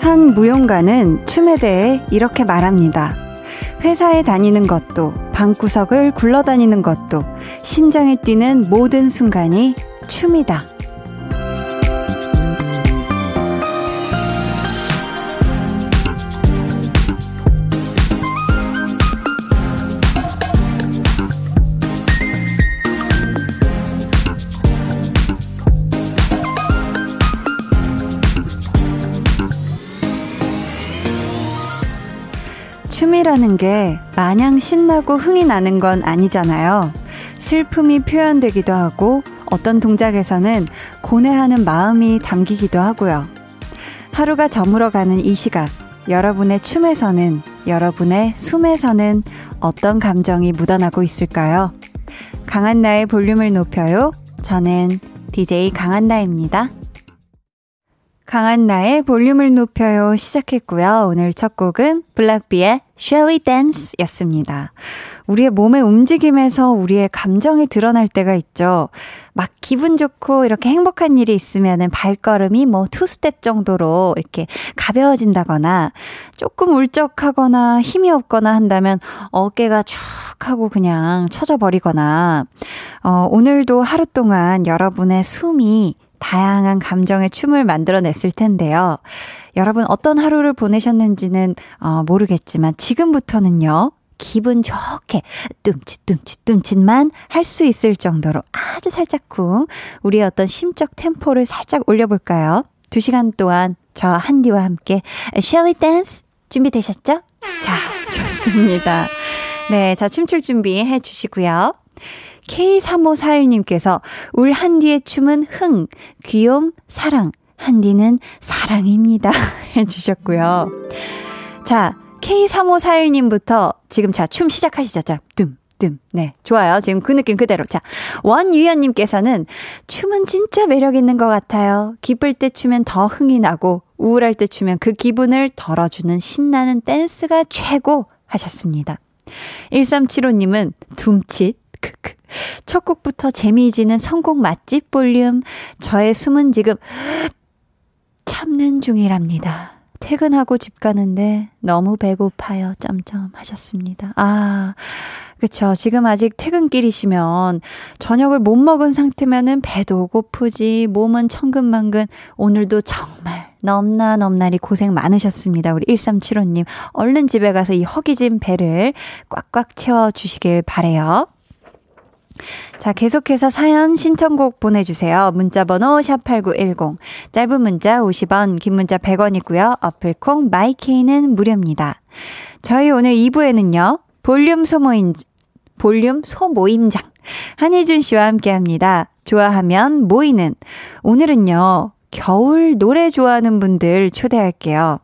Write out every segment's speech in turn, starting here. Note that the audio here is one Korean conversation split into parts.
한 무용가는 춤에 대해 이렇게 말합니다. 회사에 다니는 것도, 방구석을 굴러다니는 것도, 심장이 뛰는 모든 순간이 춤이다. 춤이라는 게 마냥 신나고 흥이 나는 건 아니잖아요. 슬픔이 표현되기도 하고 어떤 동작에서는 고뇌하는 마음이 담기기도 하고요. 하루가 저물어가는 이 시각, 여러분의 춤에서는, 여러분의 숨에서는 어떤 감정이 묻어나고 있을까요? 강한나의 볼륨을 높여요. 저는 DJ 강한나입니다. 강한 나의 볼륨을 높여요 시작했고요. 오늘 첫 곡은 블락비의 Shall Dance 였습니다. 우리의 몸의 움직임에서 우리의 감정이 드러날 때가 있죠. 막 기분 좋고 이렇게 행복한 일이 있으면은 발걸음이 뭐 투스텝 정도로 이렇게 가벼워진다거나 조금 울적하거나 힘이 없거나 한다면 어깨가 축 하고 그냥 쳐져 버리거나 어, 오늘도 하루 동안 여러분의 숨이 다양한 감정의 춤을 만들어냈을 텐데요. 여러분 어떤 하루를 보내셨는지는 어, 모르겠지만 지금부터는요. 기분 좋게 뚱칫뚱칫뚱칫만 할 수 있을 정도로 아주 살짝쿵 우리의 어떤 심적 템포를 살짝 올려볼까요? 두 시간 동안 저 한디와 함께 we dance? 준비되셨죠? 자, 좋습니다. 네, 자 춤출 준비 해 주시고요. K3541님께서 울 한디의 춤은 흥, 귀염, 사랑. 한디는 사랑입니다. 해주셨고요. 자, K3541님부터 지금 자, 춤 시작하시죠. 자, 뜸, 뜸. 네, 좋아요. 지금 그 느낌 그대로. 자, 원유연님께서는 춤은 진짜 매력 있는 것 같아요. 기쁠 때 추면 더 흥이 나고, 우울할 때 추면 그 기분을 덜어주는 신나는 댄스가 최고 하셨습니다. 1375님은 둠칫. 첫 곡부터 재미지는 성곡 맛집 볼륨. 저의 숨은 지금 참는 중이랍니다. 퇴근하고 집 가는데 너무 배고파요. 점점 하셨습니다. 아, 그쵸. 지금 아직 퇴근길이시면 저녁을 못 먹은 상태면은 배도 고프지, 몸은 천근만근. 오늘도 정말 넘나 넘나리 고생 많으셨습니다. 우리 1375님. 얼른 집에 가서 이 허기진 배를 꽉꽉 채워주시길 바래요. 자, 계속해서 사연 신청곡 보내주세요. 문자번호 샵8910. 짧은 문자 50원, 긴 문자 100원이고요. 어플콩 마이케이는 무료입니다. 저희 오늘 2부에는요. 볼륨 소모임, 볼륨 소모임장. 한희준 씨와 함께 합니다. 좋아하면 모이는. 오늘은요. 겨울 노래 좋아하는 분들 초대할게요.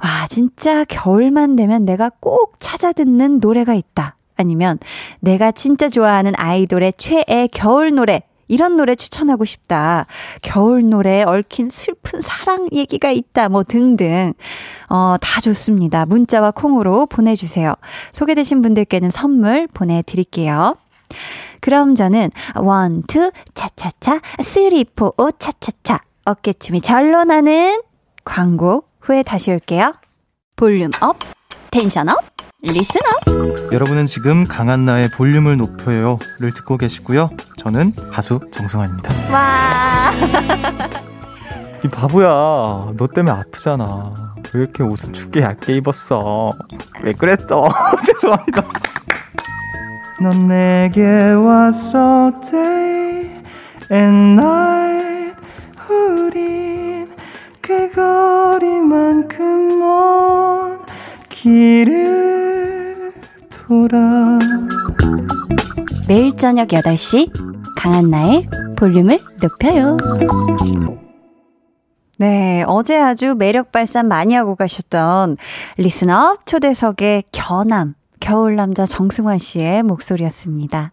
와, 진짜 겨울만 되면 내가 꼭 찾아 듣는 노래가 있다. 아니면 내가 진짜 좋아하는 아이돌의 최애 겨울 노래 이런 노래 추천하고 싶다. 겨울 노래에 얽힌 슬픈 사랑 얘기가 있다. 뭐 등등. 어, 다 좋습니다. 문자와 콩으로 보내주세요. 소개되신 분들께는 선물 보내드릴게요. 그럼 저는 one, two, 차차차, three, four, 오, 차차차. 어깨춤이 절로 나는 광고 후에 다시 올게요. 볼륨 up, tension up. listener 여러분은 지금 강한나의 볼륨을 높여요를 듣고 계시고요. 저는 가수 정승환입니다. 와. 이 바보야, 너 때문에 아프잖아. 왜 이렇게 옷을 춥게 얇게 입었어? 왜 그랬어? 죄송합니다. 넌 내게 왔어 day and night 우린 그 거리만큼 먼 길을 돌아 매일 저녁 8시 강한나의 볼륨을 높여요. 네, 어제 아주 매력 발산 많이 하고 가셨던 리스너 초대석의 견함 겨울 남자 정승환 씨의 목소리였습니다.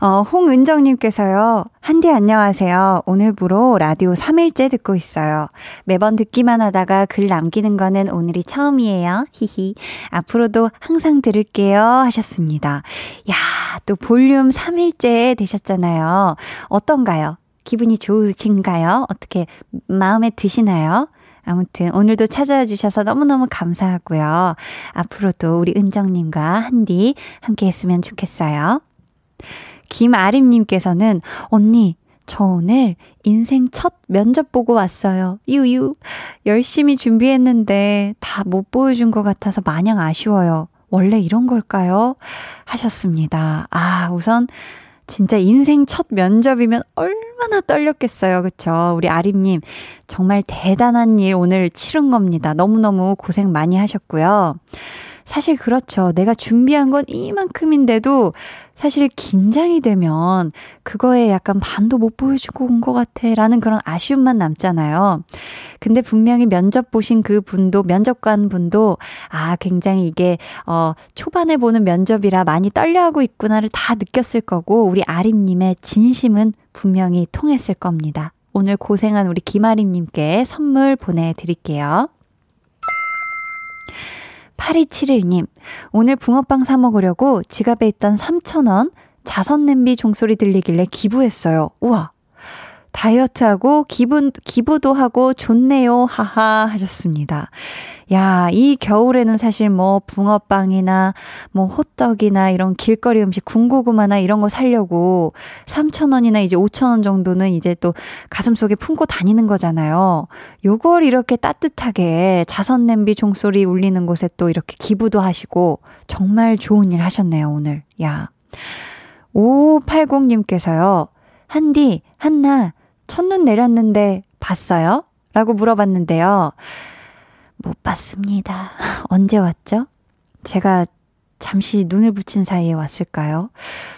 어, 홍은정님께서요. 한디 안녕하세요. 오늘부로 라디오 3일째 듣고 있어요. 매번 듣기만 하다가 글 남기는 거는 오늘이 처음이에요. 히히. 앞으로도 항상 들을게요. 하셨습니다. 야, 또 볼륨 3일째 되셨잖아요. 어떤가요? 기분이 좋으신가요? 어떻게 마음에 드시나요? 아무튼 오늘도 찾아와 주셔서 너무너무 감사하고요. 앞으로도 우리 은정님과 한디 함께 했으면 좋겠어요. 김아림님께서는 언니, 저 오늘 인생 첫 면접 보고 왔어요. 유유. 열심히 준비했는데 다 못 보여준 것 같아서 마냥 아쉬워요. 원래 이런 걸까요? 하셨습니다. 아, 우선 진짜 인생 첫 면접이면 얼마나 떨렸겠어요. 그쵸? 우리 아림님, 정말 대단한 일 오늘 치른 겁니다. 너무너무 고생 많이 하셨고요. 사실 그렇죠. 내가 준비한 건 이만큼인데도 사실 긴장이 되면 그거에 약간 반도 못 보여주고 온 것 같아 라는 그런 아쉬움만 남잖아요. 근데 분명히 면접 보신 그 분도, 면접관 분도, 아, 굉장히 이게, 어, 초반에 보는 면접이라 많이 떨려하고 있구나를 다 느꼈을 거고, 우리 아림님의 진심은 분명히 통했을 겁니다. 오늘 고생한 우리 김아림님께 선물 보내드릴게요. 8271님, 오늘 붕어빵 사 먹으려고 지갑에 있던 3,000원 자선 냄비 종소리 들리길래 기부했어요. 우와. 다이어트하고 기분, 기부도 하고 좋네요. 하하 하셨습니다. 야, 이 겨울에는 사실 뭐 붕어빵이나 뭐 호떡이나 이런 길거리 음식 군고구마나 이런 거 살려고 3,000원이나 이제 5,000원 정도는 이제 또 가슴 속에 품고 다니는 거잖아요. 요걸 이렇게 따뜻하게 자선 냄비 종소리 울리는 곳에 또 이렇게 기부도 하시고 정말 좋은 일 하셨네요, 오늘. 야. 5580님께서요. 한디, 한나, 첫눈 내렸는데 봤어요? 라고 물어봤는데요. 못 봤습니다. 언제 왔죠? 제가 잠시 눈을 붙인 사이에 왔을까요?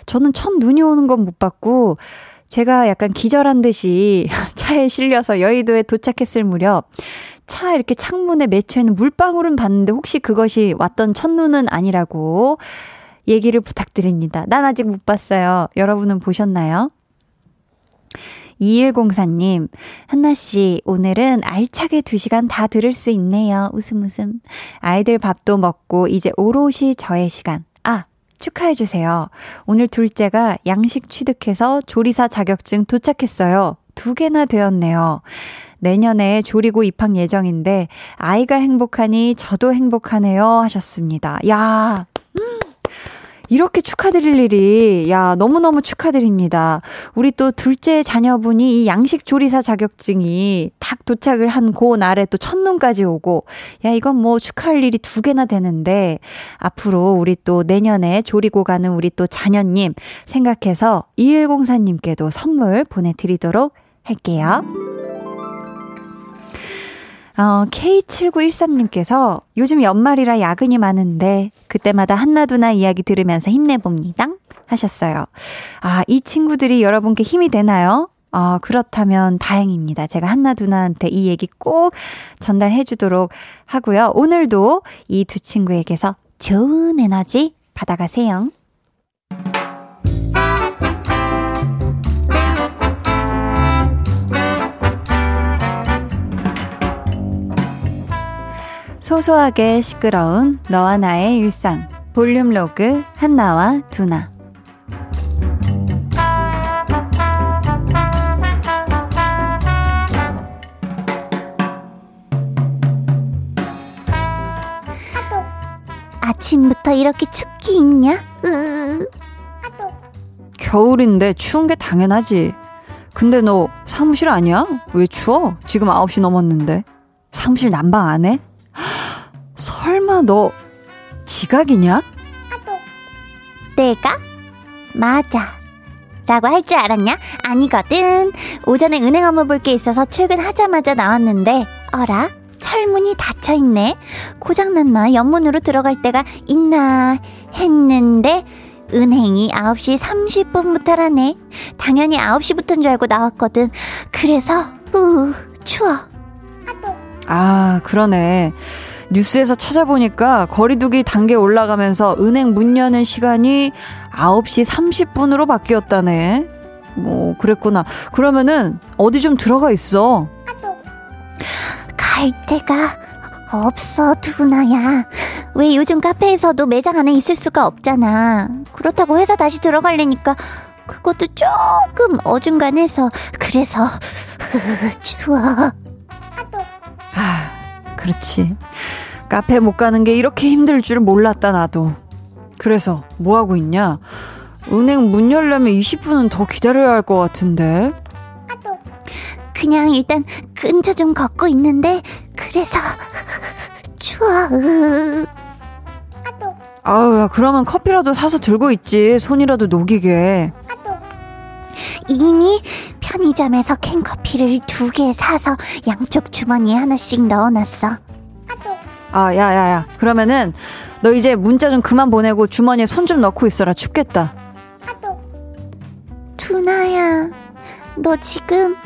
저는 첫 눈이 오는 건 못 봤고, 제가 약간 기절한 듯이 차에 실려서 여의도에 도착했을 무렵, 차 이렇게 창문에 맺혀 있는 물방울은 봤는데 혹시 그것이 왔던 첫눈은 아니라고 얘기를 부탁드립니다. 난 아직 못 봤어요. 여러분은 보셨나요? 2104님, 한나씨, 오늘은 알차게 2시간 다 들을 수 있네요. 웃음 웃음. 아이들 밥도 먹고, 이제 오롯이 저의 시간. 아, 축하해주세요. 오늘 둘째가 양식 취득해서 조리사 자격증 도착했어요. 두 개나 되었네요. 내년에 조리고 입학 예정인데, 아이가 행복하니 저도 행복하네요. 하셨습니다. 야, 이렇게 축하드릴 일이, 야, 너무너무 축하드립니다. 우리 또 둘째 자녀분이 이 양식 조리사 자격증이 딱 도착을 한그 날에 또 첫눈까지 오고, 야, 이건 뭐 축하할 일이 두 개나 되는데, 앞으로 우리 또 내년에 조리고 가는 우리 또 자녀님 생각해서 2104님께도 선물 보내드리도록 할게요. 어, K7913님께서 요즘 연말이라 야근이 많은데 그때마다 한나두나 이야기 들으면서 힘내봅니다. 하셨어요. 아, 이 친구들이 여러분께 힘이 되나요? 어, 그렇다면 다행입니다. 제가 한나두나한테 이 얘기 꼭 전달해 주도록 하고요. 오늘도 이 두 친구에게서 좋은 에너지 받아가세요. 소소하게 시끄러운 너와 나의 일상 볼륨 로그 한나와 두나 아침부터 이렇게 춥기 있냐? 으. 겨울인데 추운 게 당연하지. 근데 너 사무실 아니야? 왜 추워? 지금 9시 넘었는데. 사무실 난방 안 해? 설마 너 지각이냐? 내가? 맞아. 라고 할 줄 알았냐? 아니거든. 오전에 은행 업무 볼 게 있어서 출근하자마자 나왔는데, 어라? 철문이 닫혀있네. 고장났나? 연문으로 들어갈 때가 있나? 했는데, 은행이 9시 30분부터라네. 당연히 9시부터인 줄 알고 나왔거든. 그래서, 우, 추워. 아, 그러네. 뉴스에서 찾아보니까 거리두기 단계 올라가면서 은행 문 여는 시간이 9시 30분으로 바뀌었다네. 뭐, 그랬구나. 그러면은 어디 좀 들어가 있어. 갈 데가 없어, 두나야. 왜 요즘 카페에서도 매장 안에 있을 수가 없잖아. 그렇다고 회사 다시 들어가려니까 그것도 조금 어중간해서 그래서 추워. 아, 그렇지. 카페 못 가는 게 이렇게 힘들 줄 몰랐다 나도. 그래서 뭐 하고 있냐? 은행 문 열려면 20분은 더 기다려야 할 것 같은데. 그냥 일단 근처 좀 걷고 있는데 그래서 추워. 아우, 야, 그러면 커피라도 사서 들고 있지. 손이라도 녹이게. 이미 편의점에서 캔커피를 두 개 사서 양쪽 주머니에 하나씩 넣어놨어. 아, 야, 야, 야. 그러면은 너 이제 문자 좀 그만 보내고 주머니에 손 좀 넣고 있어라. 춥겠다. 두나야, 너 지금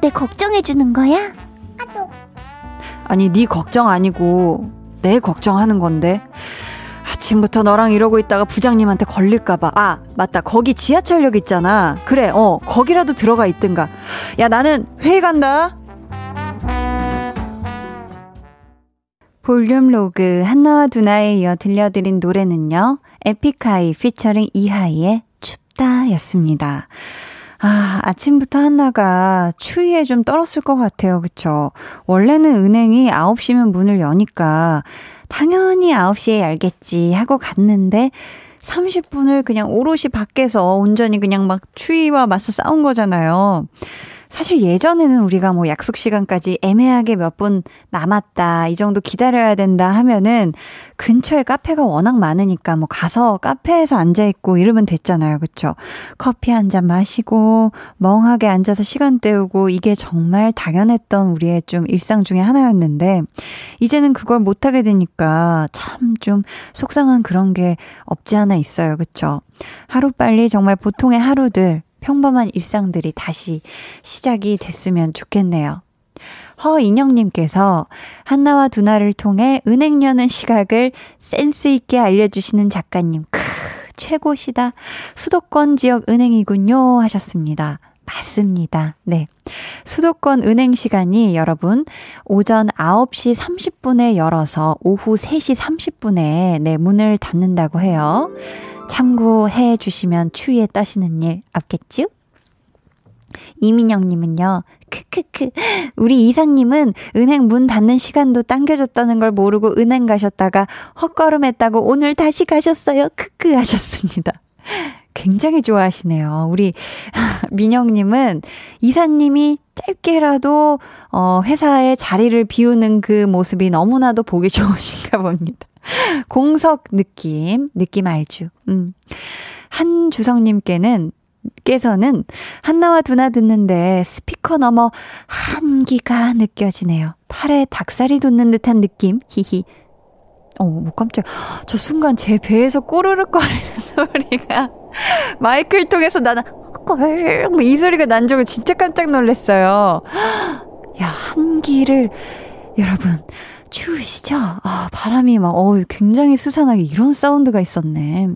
내 걱정해주는 거야? 아니, 네 걱정 아니고 내 걱정하는 건데. 아침부터 너랑 이러고 있다가 부장님한테 걸릴까봐. 아, 맞다. 거기 지하철역 있잖아. 그래, 어, 거기라도 들어가 있든가. 야, 나는 회의 간다. 볼륨 로그 한나와 두나에 이어 들려드린 노래는요. 에픽하이 피처링 이하이의 춥다 였습니다. 아, 아침부터 한나가 추위에 좀 떨었을 것 같아요. 그쵸? 원래는 은행이 9시면 문을 여니까 당연히 9시에 열겠지 하고 갔는데 30분을 그냥 오롯이 밖에서 온전히 그냥 막 추위와 맞서 싸운 거잖아요. 사실 예전에는 우리가 뭐 약속 시간까지 애매하게 몇 분 남았다, 이 정도 기다려야 된다 하면은 근처에 카페가 워낙 많으니까 뭐 가서 카페에서 앉아있고 이러면 됐잖아요. 그쵸? 커피 한 잔 마시고 멍하게 앉아서 시간 때우고 이게 정말 당연했던 우리의 좀 일상 중에 하나였는데 이제는 그걸 못하게 되니까 참 좀 속상한 그런 게 없지 않아 있어요. 그쵸? 하루빨리 정말 보통의 하루들 평범한 일상들이 다시 시작이 됐으면 좋겠네요. 허인영님께서 한나와 두나를 통해 은행 여는 시각을 센스있게 알려주시는 작가님, 크, 최고시다. 수도권 지역 은행이군요. 하셨습니다. 맞습니다. 네. 수도권 은행 시간이 여러분 오전 9시 30분에 열어서 오후 3시 30분에 네, 문을 닫는다고 해요. 참고해 주시면 추위에 따시는 일 없겠죠? 이민영님은요, 크크크. 우리 이사님은 은행 문 닫는 시간도 당겨졌다는 걸 모르고 은행 가셨다가 헛걸음했다고 오늘 다시 가셨어요. 크크 하셨습니다. 굉장히 좋아하시네요. 우리 민영님은 이사님이 짧게라도 어, 회사에 자리를 비우는 그 모습이 너무나도 보기 좋으신가 봅니다. 공석 느낌, 느낌 알죠? 음. 한주성님께는 께서는 한나와 두나 듣는데 스피커 너머 한기가 느껴지네요. 팔에 닭살이 돋는 듯한 느낌. 히히. 어, 뭐 깜짝. 저 순간 제 배에서 꼬르륵 거리는 소리가 마이크를 통해서 나는 꼴, 뭐이 소리가 난 적을 진짜 깜짝 놀랐어요. 야, 한기를 여러분 추우시죠? 아, 바람이 막, 어 굉장히 스산하게 이런 사운드가 있었네.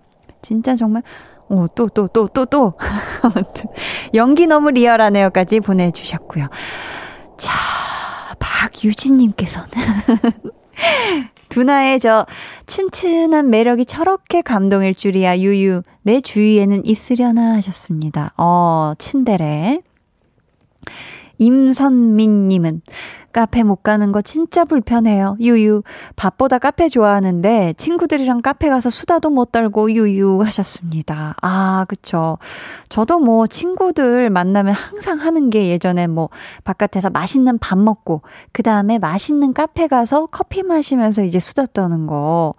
진짜 정말, 어, 또, 또, 또, 또, 또. 아무튼, 연기 너무 리얼하네요까지 보내주셨고요. 자, 박유진님께서는. 두나의 저 친친한 매력이 저렇게 감동일 줄이야, 유유. 내 주위에는 있으려나 하셨습니다. 어, 친데레. 임선민님은 카페 못 가는 거 진짜 불편해요. 유유. 밥보다 카페 좋아하는데 친구들이랑 카페 가서 수다도 못 떨고 유유 하셨습니다. 아, 그쵸. 저도 뭐 친구들 만나면 항상 하는 게 예전에 뭐 바깥에서 맛있는 밥 먹고 그 다음에 맛있는 카페 가서 커피 마시면서 이제 수다 떠는 거.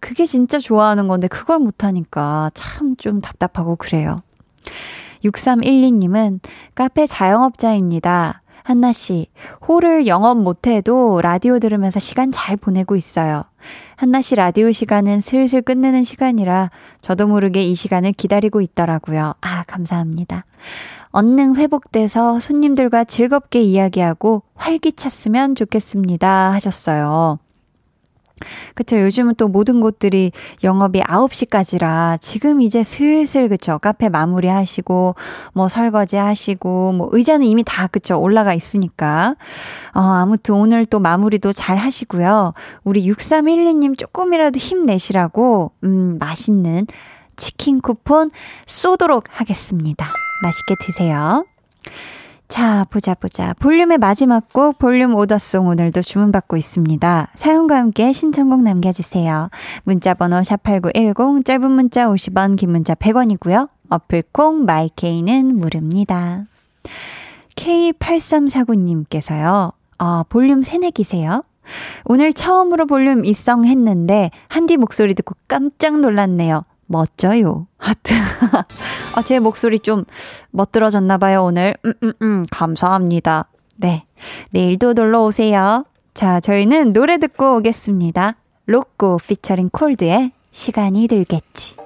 그게 진짜 좋아하는 건데 그걸 못하니까 참 좀 답답하고 그래요. 6312님은 카페 자영업자입니다. 한나 씨, 홀을 영업 못해도 라디오 들으면서 시간 잘 보내고 있어요. 한나 씨 라디오 시간은 슬슬 끝내는 시간이라 저도 모르게 이 시간을 기다리고 있더라고요. 아, 감사합니다. 언능 회복돼서 손님들과 즐겁게 이야기하고 활기찼으면 좋겠습니다. 하셨어요. 그쵸. 요즘은 또 모든 곳들이 영업이 9시까지라 지금 이제 슬슬 그쵸. 카페 마무리 하시고, 뭐 설거지 하시고, 뭐 의자는 이미 다 그쵸. 올라가 있으니까. 어, 아무튼 오늘 또 마무리도 잘 하시고요. 우리 6312님 조금이라도 힘내시라고, 음, 맛있는 치킨 쿠폰 쏘도록 하겠습니다. 맛있게 드세요. 자, 보자, 보자. 볼륨의 마지막 곡, 볼륨 오더송 오늘도 주문받고 있습니다. 사연과 함께 신청곡 남겨주세요. 문자번호 샵8910, 짧은 문자 50원, 긴 문자 100원이고요. 어플콩, 마이케이는 무료입니다. K8349님께서요, 어, 볼륨 새내기세요? 오늘 처음으로 볼륨 입성했는데, 한디 목소리 듣고 깜짝 놀랐네요. 멋져요. 하트. 아, 제 목소리 좀 멋들어졌나봐요, 오늘. 음, 음, 음, 감사합니다. 네. 내일도 놀러 오세요. 자, 저희는 노래 듣고 오겠습니다. 로꼬 피처링 콜드의 시간이 들겠지.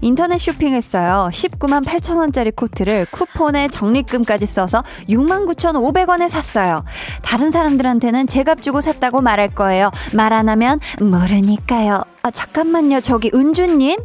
인터넷 쇼핑했어요. 19만 8천 원짜리 코트를 쿠폰에 적립금까지 써서 6만 9천5백원에 샀어요. 다른 사람들한테는 제값 주고 샀다고 말할 거예요. 말 안 하면 모르니까요. 아, 잠깐만요. 저기 은주님?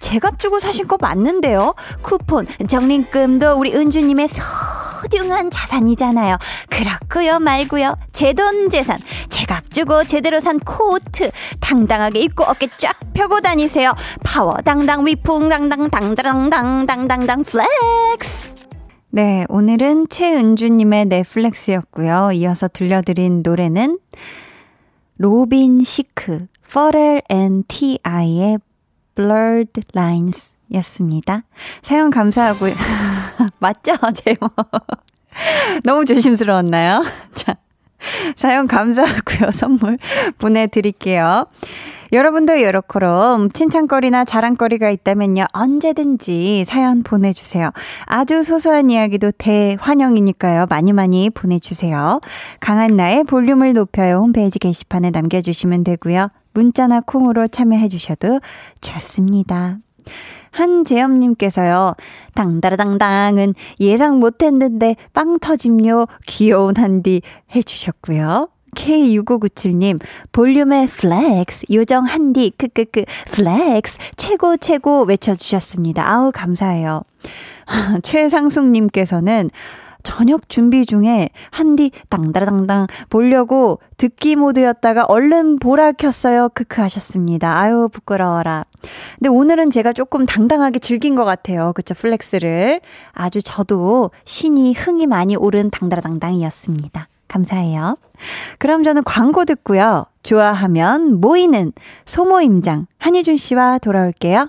제값 주고 사신 거 맞는데요? 쿠폰, 적립금도 우리 은주님의 소중한 자산이잖아요. 그렇고요 말고요. 제 돈 재산. 제값 주고 제대로 산 코트. 당당하게 입고 어깨 쫙 펴고 다니세요. 파워 당당 위풍 당당 당당 당당당 flex. 네, 오늘은 최은주님의 flex였고요. 이어서 들려드린 노래는 로빈 시크, 퍼렐 and T.I.의 Blurred Lines 였습니다. 사연 감사하고요. 맞죠? 제목. 너무 조심스러웠나요? 자, 사연 감사하고요. 선물 보내드릴게요. 여러분도 요렇게럼 칭찬거리나 자랑거리가 있다면요. 언제든지 사연 보내주세요. 아주 소소한 이야기도 대환영이니까요. 많이 많이 보내주세요. 강한나의 볼륨을 높여요. 홈페이지 게시판에 남겨주시면 되고요. 문자나 콩으로 참여해주셔도 좋습니다. 한재엽님께서요, 당다라당당은 예상 못했는데 빵 터짐요. 귀여운 한디 해주셨고요. K6597님, 볼륨의 flex, 요정 한디, 크크크, flex, 최고, 최고 외쳐주셨습니다. 아우, 감사해요. 최상숙님께서는 저녁 준비 중에 한디 당다라당당 보려고 듣기 모드였다가 얼른 보라 켰어요. 크크 하셨습니다. 아유, 부끄러워라. 근데 오늘은 제가 조금 당당하게 즐긴 것 같아요. 그쵸, flex를. 아주 저도 신이 흥이 많이 오른 당다라당당이었습니다. 감사해요. 그럼 저는 광고 듣고요. 좋아하면 모이는 소모임장 한희준 씨와 돌아올게요.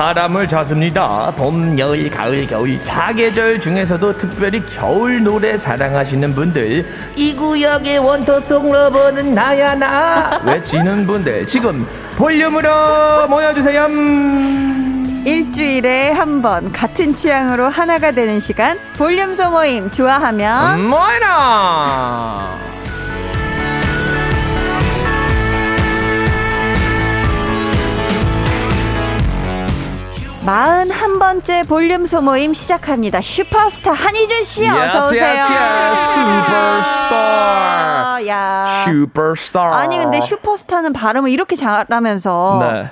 사람을 찾습니다. 봄, 여울, 가을, 겨울 사계절 중에서도 특별히 겨울 노래 사랑하시는 분들. 이 구역의 원터송 러버는 나야 나. 외치는 분들. 지금 볼륨으로 모여주세요. 일주일에 한 번 같은 취향으로 하나가 되는 시간. 볼륨 소모임 좋아하면. 뭐이나 번째 볼륨 소모임 시작합니다. 슈퍼스타 한희준 씨 어서 오세요. Yes, yes, 슈퍼스타. 야. 슈퍼스타. 아니 근데 슈퍼스타는 발음을 이렇게 잘하면서 네.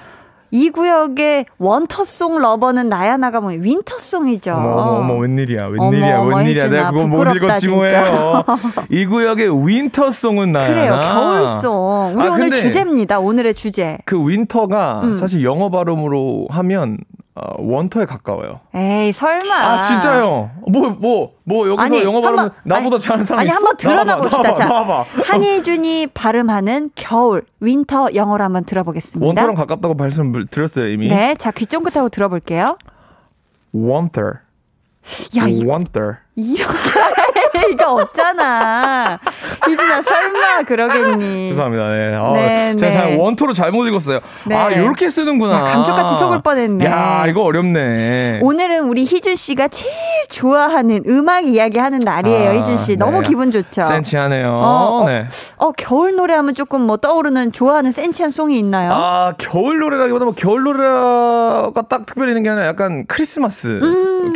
이 구역의 winter song lover는 나야 나가 뭐 winter song이죠. 어머, 어머, 어머, 웬일이야, 웬일이야, 어머, 웬일이야. 내가 그건 못 부끄럽다, 읽었지 진짜. 뭐예요. 이 구역의 winter song은 나야. 그래요. 겨울송. 우리 아, 오늘 주제입니다. 오늘의 주제. 그 winter가 음. 사실 영어 발음으로 하면 어, 원터에 가까워요. 에이 설마. 아, 진짜요? 뭐, 뭐, 뭐, 여기서 아니, 영어 발음 나보다 아니, 잘하는 사람 아니 있어? 한번 나와봐, 봅시다. 자, 나와봐. 한희준이 발음하는 겨울 winter 영어로 한번 들어보겠습니다. 원터랑 가깝다고 말씀 드렸어요, 이미. 네, 자 귀 쫑긋하고 들어볼게요. Winter. 야, 이, winter. 이렇게 할 리가 없잖아. 희준아 설마 그러겠니? 죄송합니다. 네. 아, 네, 제가 네. 잘 원토로 잘못 읽었어요. 네. 아, 이렇게 쓰는구나. 야, 감쪽같이 속을 뻔했네. 야, 이거 어렵네. 오늘은 우리 희준 씨가 제일 좋아하는 음악 이야기 하는 날이에요, 아, 희준 씨. 네. 너무 기분 좋죠? 센치하네요. 어, 어. 네. 어, 겨울 노래 하면 조금 뭐 떠오르는 좋아하는 센치한 송이 있나요? 아, 겨울 노래라기보다 뭐 겨울 노래가 딱 특별히 있는 게 아니라 약간 크리스마스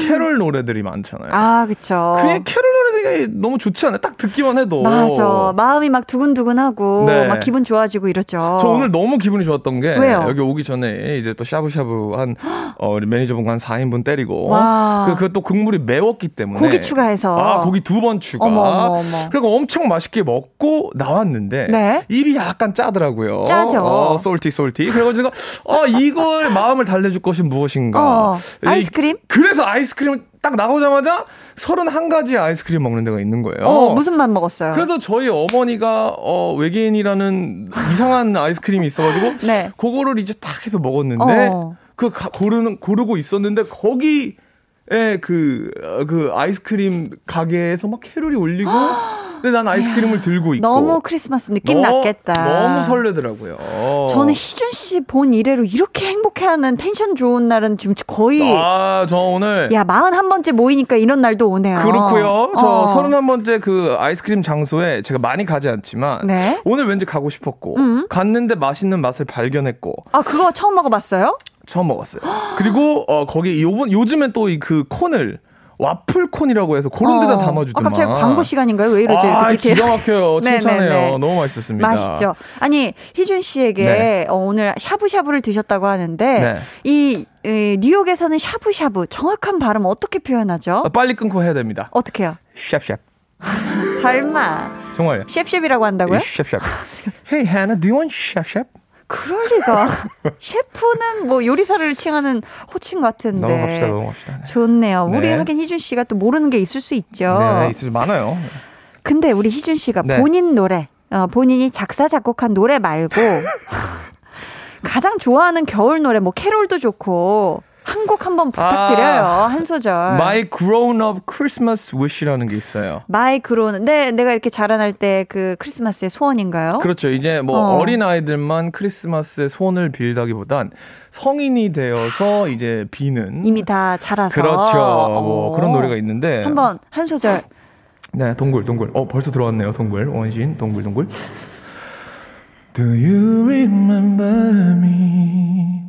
캐롤 노래들이 많잖아요. 음. 아, 그쵸. 그게 캐롤 노래들이 너무 좋지 않아요? 딱 듣기만 해도. 맞아. 마음이 막 두근두근하고 네. 막 기분 좋아지고 이러죠. 저 오늘 너무 기분이 좋았던 게 왜요? 여기 오기 전에 이제 또 샤브샤브 한 어, 우리 매니저분과 한 4인분 때리고 와. 그, 그또 국물이 매웠기 때문에 고기 추가해서. 아 고기 두 번 추가 어머, 어머, 어머. 그리고 엄청 맛있게 먹고 나왔는데 네. 입이 약간 짜더라고요 짜죠. 어, salty salty 그래가지고 어 이걸 마음을 달래줄 것이 무엇인가 어, 이- 아이스크림? 그래서 아이스크림을 딱 나오자마자 31가지 아이스크림 먹는 데가 있는 거예요 어, 무슨 맛 먹었어요? 그래도 저희 어머니가 어 외계인이라는 이상한 아이스크림이 있어가지고 네. 그거를 이제 딱 해서 먹었는데 어. 그 가- 고르는 고르고 있었는데 거기 에 그, 어, 그 아이스크림 가게에서 막 캐롤이 울리고 근데 난 아이스크림을 들고 있고 너무 크리스마스 느낌 너- 났겠다. 너무 설레더라고요. 저는 희준 씨 본 이래로 이렇게 행복해하는 텐션 좋은 날은 지금 거의 아, 저 오늘 야 41번째 모이니까 이런 날도 오네요. 그렇고요. 저 어. 31번째 그 아이스크림 장소에 제가 많이 가지 않지만 네. 오늘 왠지 가고 싶었고 음. 갔는데 맛있는 맛을 발견했고 아 그거 처음 먹어봤어요? 처음 먹었어요. 그리고 어 거기 요번 요즘엔 또그 콘을 와플 콘이라고 해서 그런 데다 어. 담아주더만. 아, 갑자기 광고 시간인가요? 왜 이러죠? 아, 이렇게. 기가 막혀요. 네, 칭찬해요. 네, 네. 너무 맛있었습니다. 맛있죠. 아니 희준 씨에게 네. 어, 오늘 샤브샤브를 드셨다고 하는데 네. 이, 이 뉴욕에서는 샤브샤브 정확한 발음 어떻게 표현하죠? 아, 빨리 끊고 해야 됩니다. 어떻게요? 샵샵. 설마 정말요. 셰프셰프라고 한다고요? 샵샵. Hey Hannah, do you want 샵샵? 그럴 리가. 셰프는 뭐 요리사를 칭하는 호칭 같은데. 넘어갑시다, 넘어갑시다. 네. 좋네요. 우리 네. 하긴 희준 씨가 또 모르는 게 있을 수 있죠. 네, 있을 많아요. 근데 우리 희준 씨가 네. 본인 노래, 어, 본인이 작사 작곡한 노래 말고 가장 좋아하는 겨울 노래, 뭐 캐롤도 좋고 한 곡 한번 부탁드려요. 아, 한 소절. My Grown Up Christmas Wish라는 게 있어요. My grown 네, 내가 이렇게 자라날 때 그 크리스마스의 소원인가요? 그렇죠. 이제 뭐 어. 어린 아이들만 크리스마스에 소원을 빌다기보단 성인이 되어서 이제 비는 이미 다 자라서. 그렇죠. 뭐 어. 그런 노래가 있는데 한번 한 소절. 네, 동굴, 동굴. 어, 벌써 들어왔네요, 동굴. 원신, 동굴, 동굴. Do you remember me?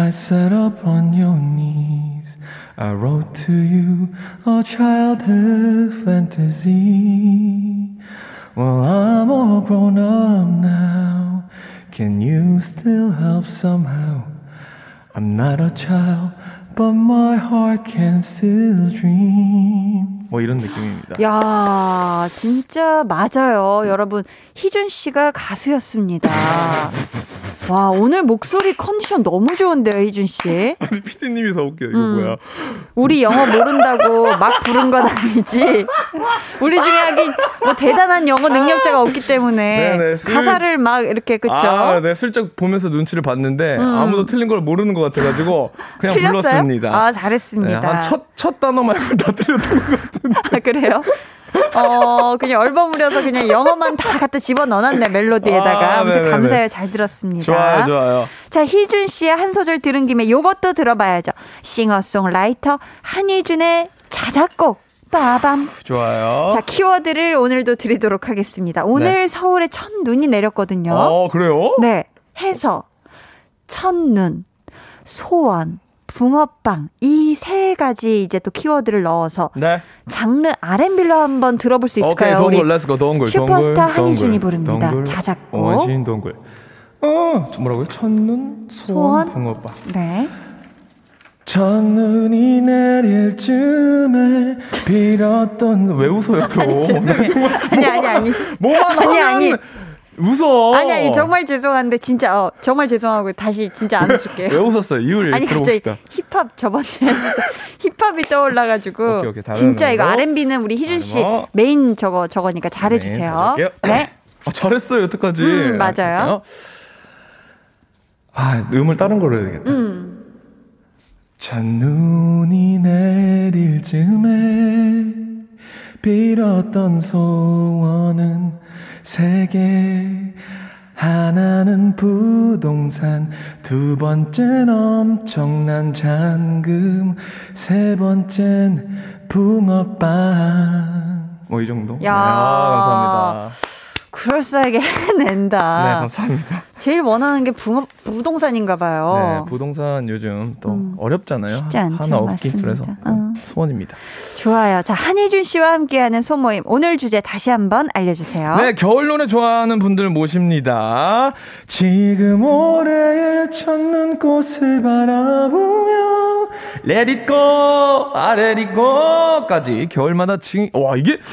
I sat up on your knees. I wrote to you a childhood fantasy. Well, I'm all grown up now. Can you still help somehow? I'm not a child, but my heart can still dream. 뭐 이런 느낌입니다. 야, 진짜 맞아요. 여러분, 희준 씨가 가수였습니다. 와, 오늘 목소리 컨디션 너무 좋은데요, 희준 씨. 아니 피디님이 더 웃겨 이거 음. 뭐야? 우리 영어 모른다고 막 부른 건 아니지. 우리 중에 하긴 뭐 대단한 영어 능력자가 없기 때문에 네네, 슬- 가사를 막 이렇게 그쵸? 아, 네 슬쩍 보면서 눈치를 봤는데 아무도 틀린 걸 모르는 것 같아 가지고 그냥 음. 틀렸어요? 불렀습니다. 아, 네, 잘했습니다. 한첫 첫 단어 말고 다 틀렸던 것 같은데. 아, 그래요? 어, 그냥 얼버무려서 그냥 영어만 다 갖다 집어 넣어놨네, 멜로디에다가. 아, 아무튼 네네네. 감사해요. 잘 들었습니다. 좋아요, 좋아요. 자, 희준 씨의 한 소절 들은 김에 요것도 들어봐야죠. 싱어송라이터 한희준의 자작곡. 빠밤. 좋아요. 자, 키워드를 오늘도 드리도록 하겠습니다. 오늘 서울에 첫 눈이 내렸거든요. 네. 어, 그래요? 네. 해서, 첫눈, 소원, 붕어빵 이 세 가지 이제 또 키워드를 넣어서 네. 장르 R&B로 한번 들어볼 수 있을까요? 오케이, 우리 let's go, 동글, 슈퍼스타 동글, 한희준이 부릅니다. 동글, 자작곡. 원신 동글. 어, 저 뭐라고요? 첫눈, 소원, 소원? 붕어빵. 네. 첫눈이 내릴 쯤에 빌었던 왜 웃어요 또? 아니 아니 아니. 뭐만 아니, 아니. 웃어. 아니 아니 정말 죄송한데 진짜 어, 정말 죄송하고 다시 진짜 안 웃을게요. 왜 웃었어요? 이유를 아니 갑자기 들어봅시다. 힙합 저번 주에 힙합이 떠올라가지고 오케이, 오케이. 진짜 이거 음악으로. R&B는 우리 희준 씨 거. 메인 저거 저거니까 잘해주세요. 네, 네. 아, 잘했어요 여태까지. 음, 맞아요. 볼게요. 아 음을 다른 걸로 해야겠다. 음. 첫눈이 내릴 즈음에 빌었던 소원은 세 개. 하나는 부동산, 두 번째는 엄청난 잔금, 세 번째는 붕어빵. 뭐 이 정도? 야. 네, 아, 감사합니다. 그럴싸하게 해낸다. 네, 감사합니다. 제일 원하는 게 붕어, 부동산인가 봐요. 네, 부동산 요즘 또 음, 어렵잖아요. 쉽지 않죠. 하나 없기 맞습니다. 그래서 어. 소원입니다. 좋아요. 자, 한희준 씨와 함께하는 소모임. 오늘 주제 다시 한번 알려 주세요. 네, 겨울 노래 좋아하는 분들 모십니다. 지금 올해의 첫눈 꽃을 바라보며 Let it go, 아 Let it go까지 겨울마다 지, 와 이게 딱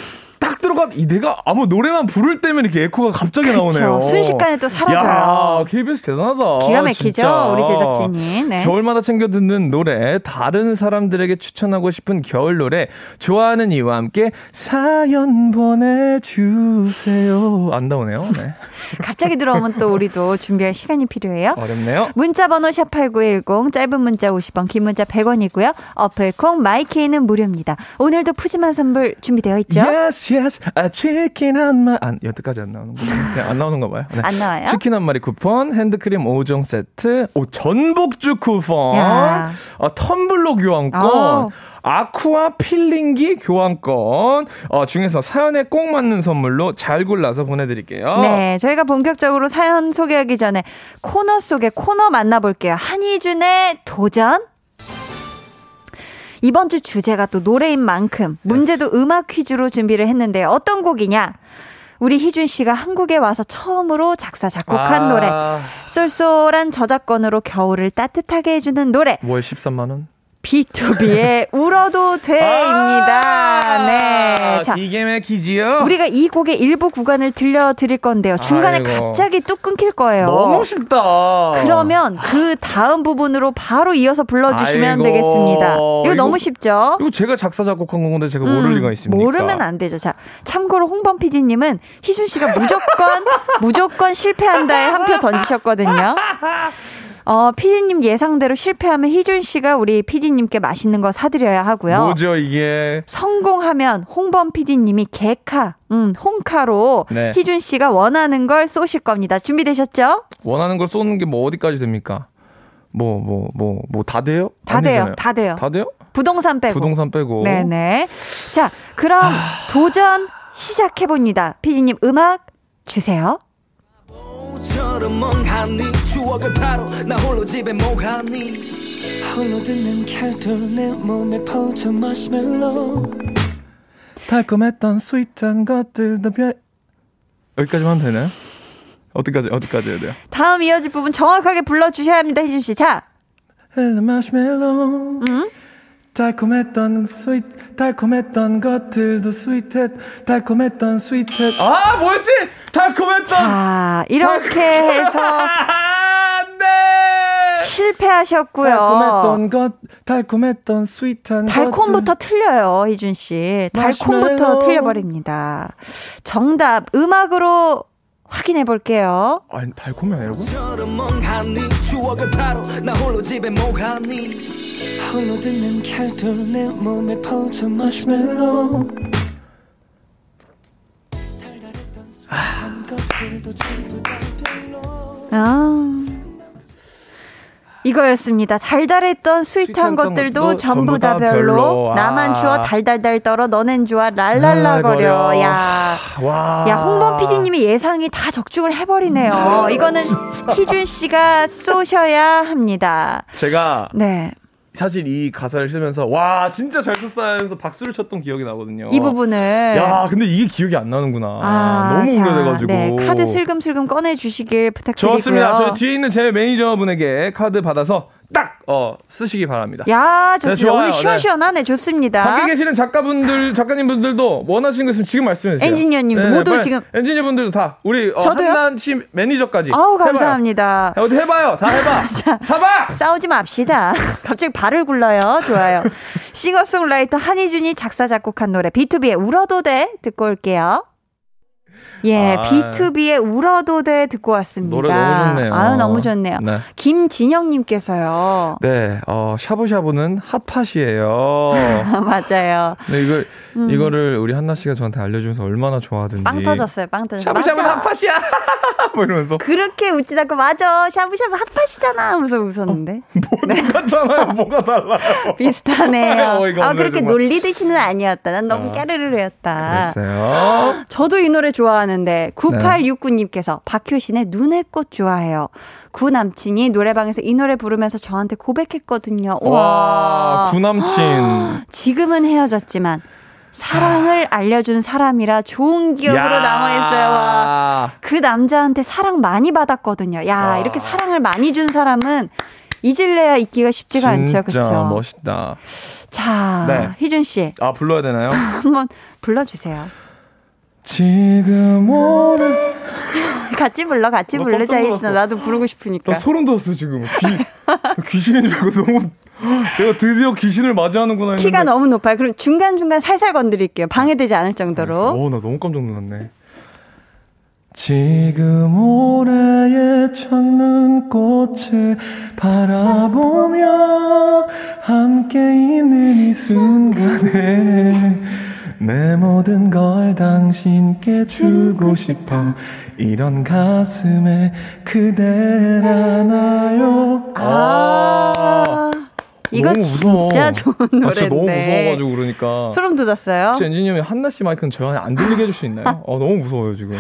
들어가 이 내가 아무 노래만 부를 때면 이렇게 에코가 갑자기 나오네요. 순식간에 또 사라져요. 야, KBS 대단하다. 기가 막히죠? 진짜. 우리 제작진이. 네. 겨울마다 챙겨 듣는 노래, 다른 사람들에게 추천하고 싶은 겨울 노래, 좋아하는 이유와 함께 사연 보내주세요. 안 나오네요. 네. 갑자기 들어오면 또 우리도 준비할 시간이 필요해요. 어렵네요. 문자 번호 샵8910 짧은 문자 50원 긴 문자 100원이고요. 어플 콩 마이케이는 무료입니다. 오늘도 푸짐한 선물 준비되어 있죠? Yes, yes. 아, 치킨 한 마리. 안, 여태까지 안 나오는 거. 네, 안 나오는가 봐요. 네. 안 나와요? 치킨 한 마리 쿠폰, 핸드크림 5종 세트, 오, 전복주 쿠폰, 야. 어, 텀블러 교환권, 아우. 아쿠아 필링기 교환권, 어, 중에서 사연에 꼭 맞는 선물로 잘 골라서 보내드릴게요. 네, 저희가 본격적으로 사연 소개하기 전에 코너 속에 코너 만나볼게요. 한희준의 도전. 이번 주 주제가 또 노래인 만큼 문제도 음악 퀴즈로 준비를 했는데요. 어떤 곡이냐? 우리 희준 씨가 한국에 와서 처음으로 작사 작곡한 아, 노래. 쏠쏠한 저작권으로 겨울을 따뜻하게 해주는 노래. 월 13만 원? B2B의 울어도 돼입니다. 네. 자, 기계 막히지요? 우리가 이 곡의 일부 구간을 들려드릴 건데요. 중간에 아이고. 갑자기 뚝 끊길 거예요. 너무 쉽다. 그러면 그 다음 부분으로 바로 이어서 불러주시면 아이고. 되겠습니다. 이거, 이거- 너무 쉽죠? 이거 제가 작사 작곡한 건데 제가 모를 음, 리가 있습니까? 모르면 안 되죠. 자, 참고로 홍범 PD님은 희준 씨가 무조건, 무조건 실패한다에 한 표 던지셨거든요. 어, PD님 예상대로 실패하면 희준 씨가 우리 PD님께 맛있는 거 사드려야 하고요. 뭐죠 이게? 성공하면 홍범 PD님이 개카, 음, 홍카로 네. 희준 씨가 원하는 걸 쏘실 겁니다. 준비되셨죠? 원하는 걸 쏘는 게 뭐 어디까지 됩니까? 뭐 뭐 뭐 뭐 다 돼요? 다안 돼요. 되잖아요. 다 돼요. 다 돼요? 부동산 빼고. 부동산 빼고. 네네. 자, 그럼 도전 시작해봅니다. 피디님 음악 주세요. 처럼 멍하니 추억을 바로 나 홀로 집에 멍하니 홀로 듣는 캐롤들 내 몸에 퍼져 마시멜로 달콤했던 sweet한 것들도 별 여기까지만 되나요? 어디까지 어디까지 해야 돼요? 다음 이어질 부분 정확하게 불러주셔야 합니다, 희준 씨. 자, Hello 마시멜로 음? 달콤했던 sweet 달콤했던 것들도 sweet했 달콤했던 스윗했 아 뭐였지? 달콤했던 자, 이렇게 해서 안돼 실패하셨고요. 달콤했던 것 달콤했던 sweet한 달콤부터 틀려요, 희준 씨. 달콤부터. 틀려버립니다. 정답 음악으로 확인해 볼게요. 것들. 아니 달콤이 아니라고? 홀로 듣는 캐롤들 내 몸에 퍼져 마시멜로 아. 이거였습니다. 달달했던 sweet한 sweet한 것들도 것도 전부 다 별로. 별로. 아. 나만 추워 달달달 떨어 너넨 좋아 랄랄라 거려. 야. 와. 야, 홍범 PD님이 예상이 다 적중을 해버리네요. 이거는 희준 씨가 쏘셔야 합니다. 제가 네. 사실 이 가사를 쓰면서 와 진짜 잘 썼다 하면서 박수를 쳤던 기억이 나거든요. 이 부분을 야 근데 이게 기억이 안 나는구나. 아, 너무 자, 오래돼가지고. 네, 카드 슬금슬금 꺼내 주시길 부탁드리고요. 좋습니다. 저 뒤에 있는 제 매니저분에게 카드 받아서 딱 어, 쓰시기 바랍니다. 야, 좋습니다. 네, 좋아요. 오늘 시원시원하네. 좋습니다. 밖에 계시는 작가분들, 작가님분들도 원하시는 거 있으면 지금 말씀해 주세요. 네, 엔지니어님도 모두 지금- 엔지니어분들도 다 우리 어? 한난 씨 매니저까지. 아우, 해봐요. 감사합니다. 야, 어디 해봐요. 다 해봐. 사봐. 싸우지 맙시다. 갑자기 발을 굴러요. 좋아요. 싱어송라이터 한희준이 작사 작곡한 노래 B2B의 울어도 돼 듣고 올게요. 예, 아. B2B의 울어도 돼 듣고 왔습니다. 노래 너무 좋네요. 아유, 너무 좋네요. 네. 김진영님께서요. 네, 어, 샤브샤브는 핫팟이에요. 맞아요. 네, 이거, 이거를 우리 한나 씨가 저한테 알려주면서 얼마나 좋아하든지. 음. 빵 터졌어요. 빵 터졌어요. 샤브샤브는. 핫팟이야! 뭐 이러면서. 그렇게 웃지 않고 맞아. 샤브샤브 핫팟이잖아. 하면서 웃었는데. 똑같잖아요. 뭐가 달라요. 비슷하네요. 어이가 아, 그렇게 정말. 놀리듯이는 아니었다. 난 너무 아, 까르르였다. 그랬어요. 저도 이 노래 좋아하는 데 9869님께서 박효신의 눈의 꽃 좋아해요. 구 남친이 노래방에서 이 노래 부르면서 저한테 고백했거든요. 와, 와. 구남친. 지금은 헤어졌지만 사랑을 알려준 사람이라 좋은 기억으로 야. 남아있어요. 와. 그 남자한테 사랑 많이 받았거든요. 야, 와. 이렇게 사랑을 많이 준 사람은 잊을래야 있기가 쉽지가 않죠. 그렇죠? 멋있다. 자, 네. 희준 씨 아, 불러야 되나요? 한번 불러 주세요. 지금 오늘 같이 불러, 같이 나 부르자, 깜짝 희준아. 놀랐어. 나도 부르고 싶으니까. 나 소름 돋았어 지금 귀 귀신인 줄 알고 너무 내가 드디어 귀신을 맞이하는구나 했는데 키가 너무 높아요. 그럼 중간중간 살살 건드릴게요. 방해되지 않을 정도로. 어나 너무 깜짝 놀랐네 지금 올해의 첫눈 꽃을 바라보며 함께 있는 이 순간에 내 모든 걸 당신께 주고 싶어 이런 가슴에 그댈 안아요 아, 이거 무서워. 진짜 좋은 아, 노래인데. 진짜 너무 무서워가지고 그러니까 소름 돋았어요. 혹시 엔지니어님 한나 씨 마이크는 저한테 안 들리게 해줄 수 있나요? 어, 너무 무서워요 지금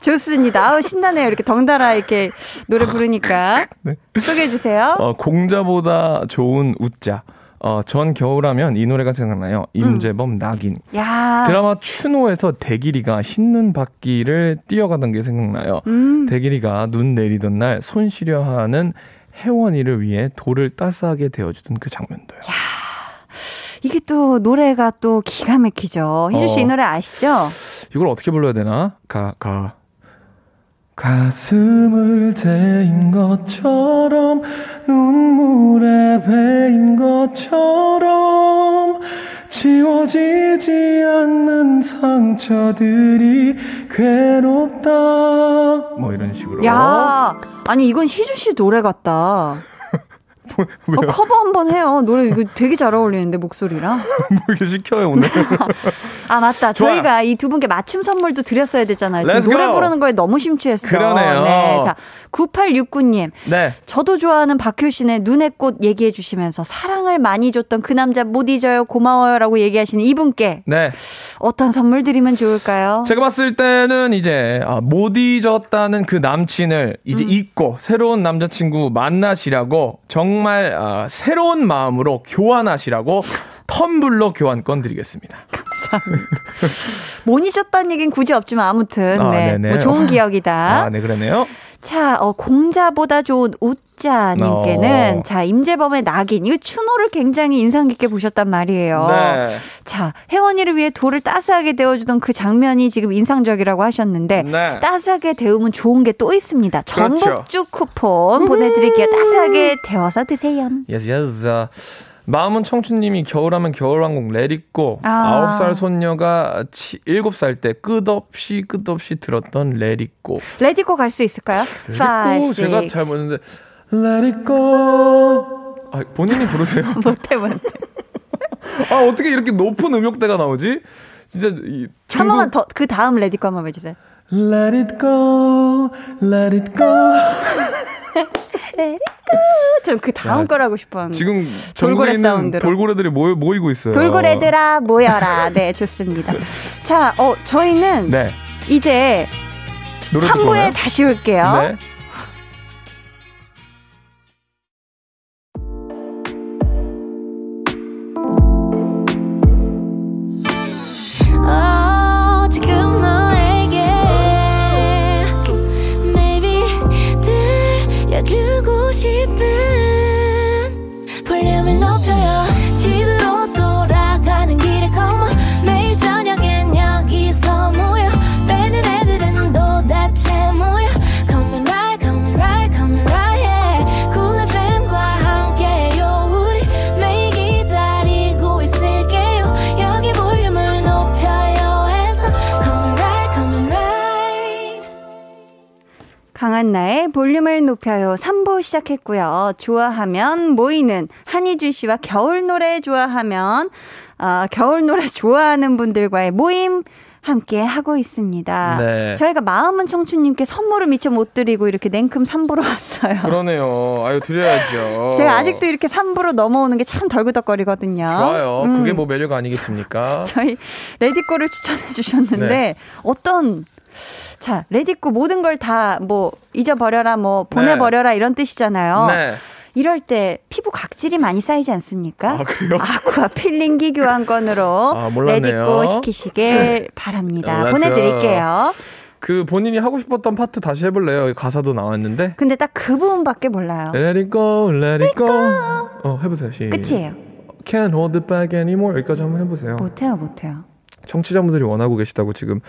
좋습니다. 아우, 신나네요. 이렇게 덩달아 이렇게 노래 부르니까. 네. 소개해 주세요. 어, 공자보다 좋은 웃자 어, 전 겨울하면 이 노래가 생각나요 임재범 낙인 야. 드라마 추노에서 대길이가 흰눈 받기를 뛰어가던 게 생각나요 음. 대길이가 눈 내리던 날 손 시려 하는 혜원이를 위해 돌을 따스하게 데워주던 그 장면도요 이게 또 노래가 또 기가 막히죠. 희주 씨이 어. 노래 아시죠? 이걸 어떻게 불러야 되나? 가, 가. 가슴을 대인 것처럼 눈물에 베인 것처럼 지워지지 않는 상처들이 괴롭다 뭐 이런 식으로 야. 아니, 이건 희준 씨 노래 같다. 왜요? 어, 커버 한번 해요. 노래 이거 되게 잘 어울리는데 목소리랑. 뭐 이렇게 시켜요 오늘 아 맞다. 좋아요. 저희가 이 두 분께 맞춤 선물도 드렸어야 되잖아요. 지금 노래 go. 부르는 거에 너무 심취했어. 그러네요. 네. 자, 9869님. 네 저도 좋아하는 박효신의 눈의 꽃 얘기해 주시면서 사랑을 많이 줬던 그 남자 못 잊어요. 고마워요라고 얘기하시는 이분께 네. 어떤 선물 드리면 좋을까요? 제가 봤을 때는 이제 아, 못 잊었다는 그 남친을 이제 잊고 새로운 남자친구 만나시라고 정말 아, 새로운 마음으로 교환하시라고 텀블러 교환권 드리겠습니다. 못 잊었다는 얘기는 굳이 없지만 아무튼 아, 네. 뭐 좋은 기억이다. 아, 네 그러네요. 자, 어, 공자보다 좋은 웃자 님께는 어. 자 임재범의 낙인 이거 추노를 굉장히 인상 깊게 보셨단 말이에요. 네. 자 혜원이를 위해 돌을 따스하게 데워주던 그 장면이 지금 인상적이라고 하셨는데 네. 따스하게 데우면 좋은 게 또 있습니다. 그렇죠. 전복죽 쿠폰 보내드릴게요. 따스하게 데워서 드세요. Yes yes. 아, 마음은 청춘님이 겨울하면 겨울왕국 let it go 아. 아홉 살 손녀가 치, 7살 때 끝없이 끝없이 들었던 let it go Let it go 갈수 있을까요? Let it go 제가 잘 모르는데 let it go 아, 본인이 부르세요. 못해 못해. 아 어떻게 이렇게 높은 음역대가 나오지? 진짜 이한 중국 번만 더 그 다음 let it go 한번 해주세요. Let it go, let it go. 전그 다음 야, 거라고 싶었는데. 지금 돌고래 사운드로. 돌고래들이 모이, 모이고 있어요. 돌고래들아 모여라. 네 좋습니다. 자, 어 저희는 네. 이제 노래 듣고 3부에 오나요? 다시 올게요. 네. 듣고 강한나의 볼륨을 높여요. 3부 시작했고요. 좋아하면 모이는 한희준 씨와 겨울 노래 좋아하면, 어, 겨울 노래 좋아하는 분들과의 모임 함께 하고 있습니다. 네. 저희가 마음은 청춘님께 선물을 미처 못 드리고 이렇게 냉큼 3부로 왔어요. 그러네요. 아유 드려야죠. 제가 아직도 이렇게 3부로 넘어오는 게 참 덜그덕거리거든요. 좋아요. 음. 그게 뭐 매력 아니겠습니까? 저희 레디꼬를 추천해 주셨는데 네. 어떤 자 let it go 모든 걸 다 뭐 잊어버려라 뭐 보내버려라 이런 뜻이잖아요. 네. 이럴 때 피부 각질이 많이 쌓이지 않습니까? 아, 그래요? 아쿠아 필링기 교환권으로 아. let it go 시키시길 바랍니다. 알았어요. 보내드릴게요. 그 본인이 하고 싶었던 파트 다시 해볼래요? 가사도 나왔는데. 근데 딱 그 부분밖에 몰라요. Let it go, let it go. 어 해보세요. 시. 끝이에요. Can't hold it back anymore. 여기까지 한번 해보세요. 못해요, 못해요. 청취자분들이 원하고 계시다고 지금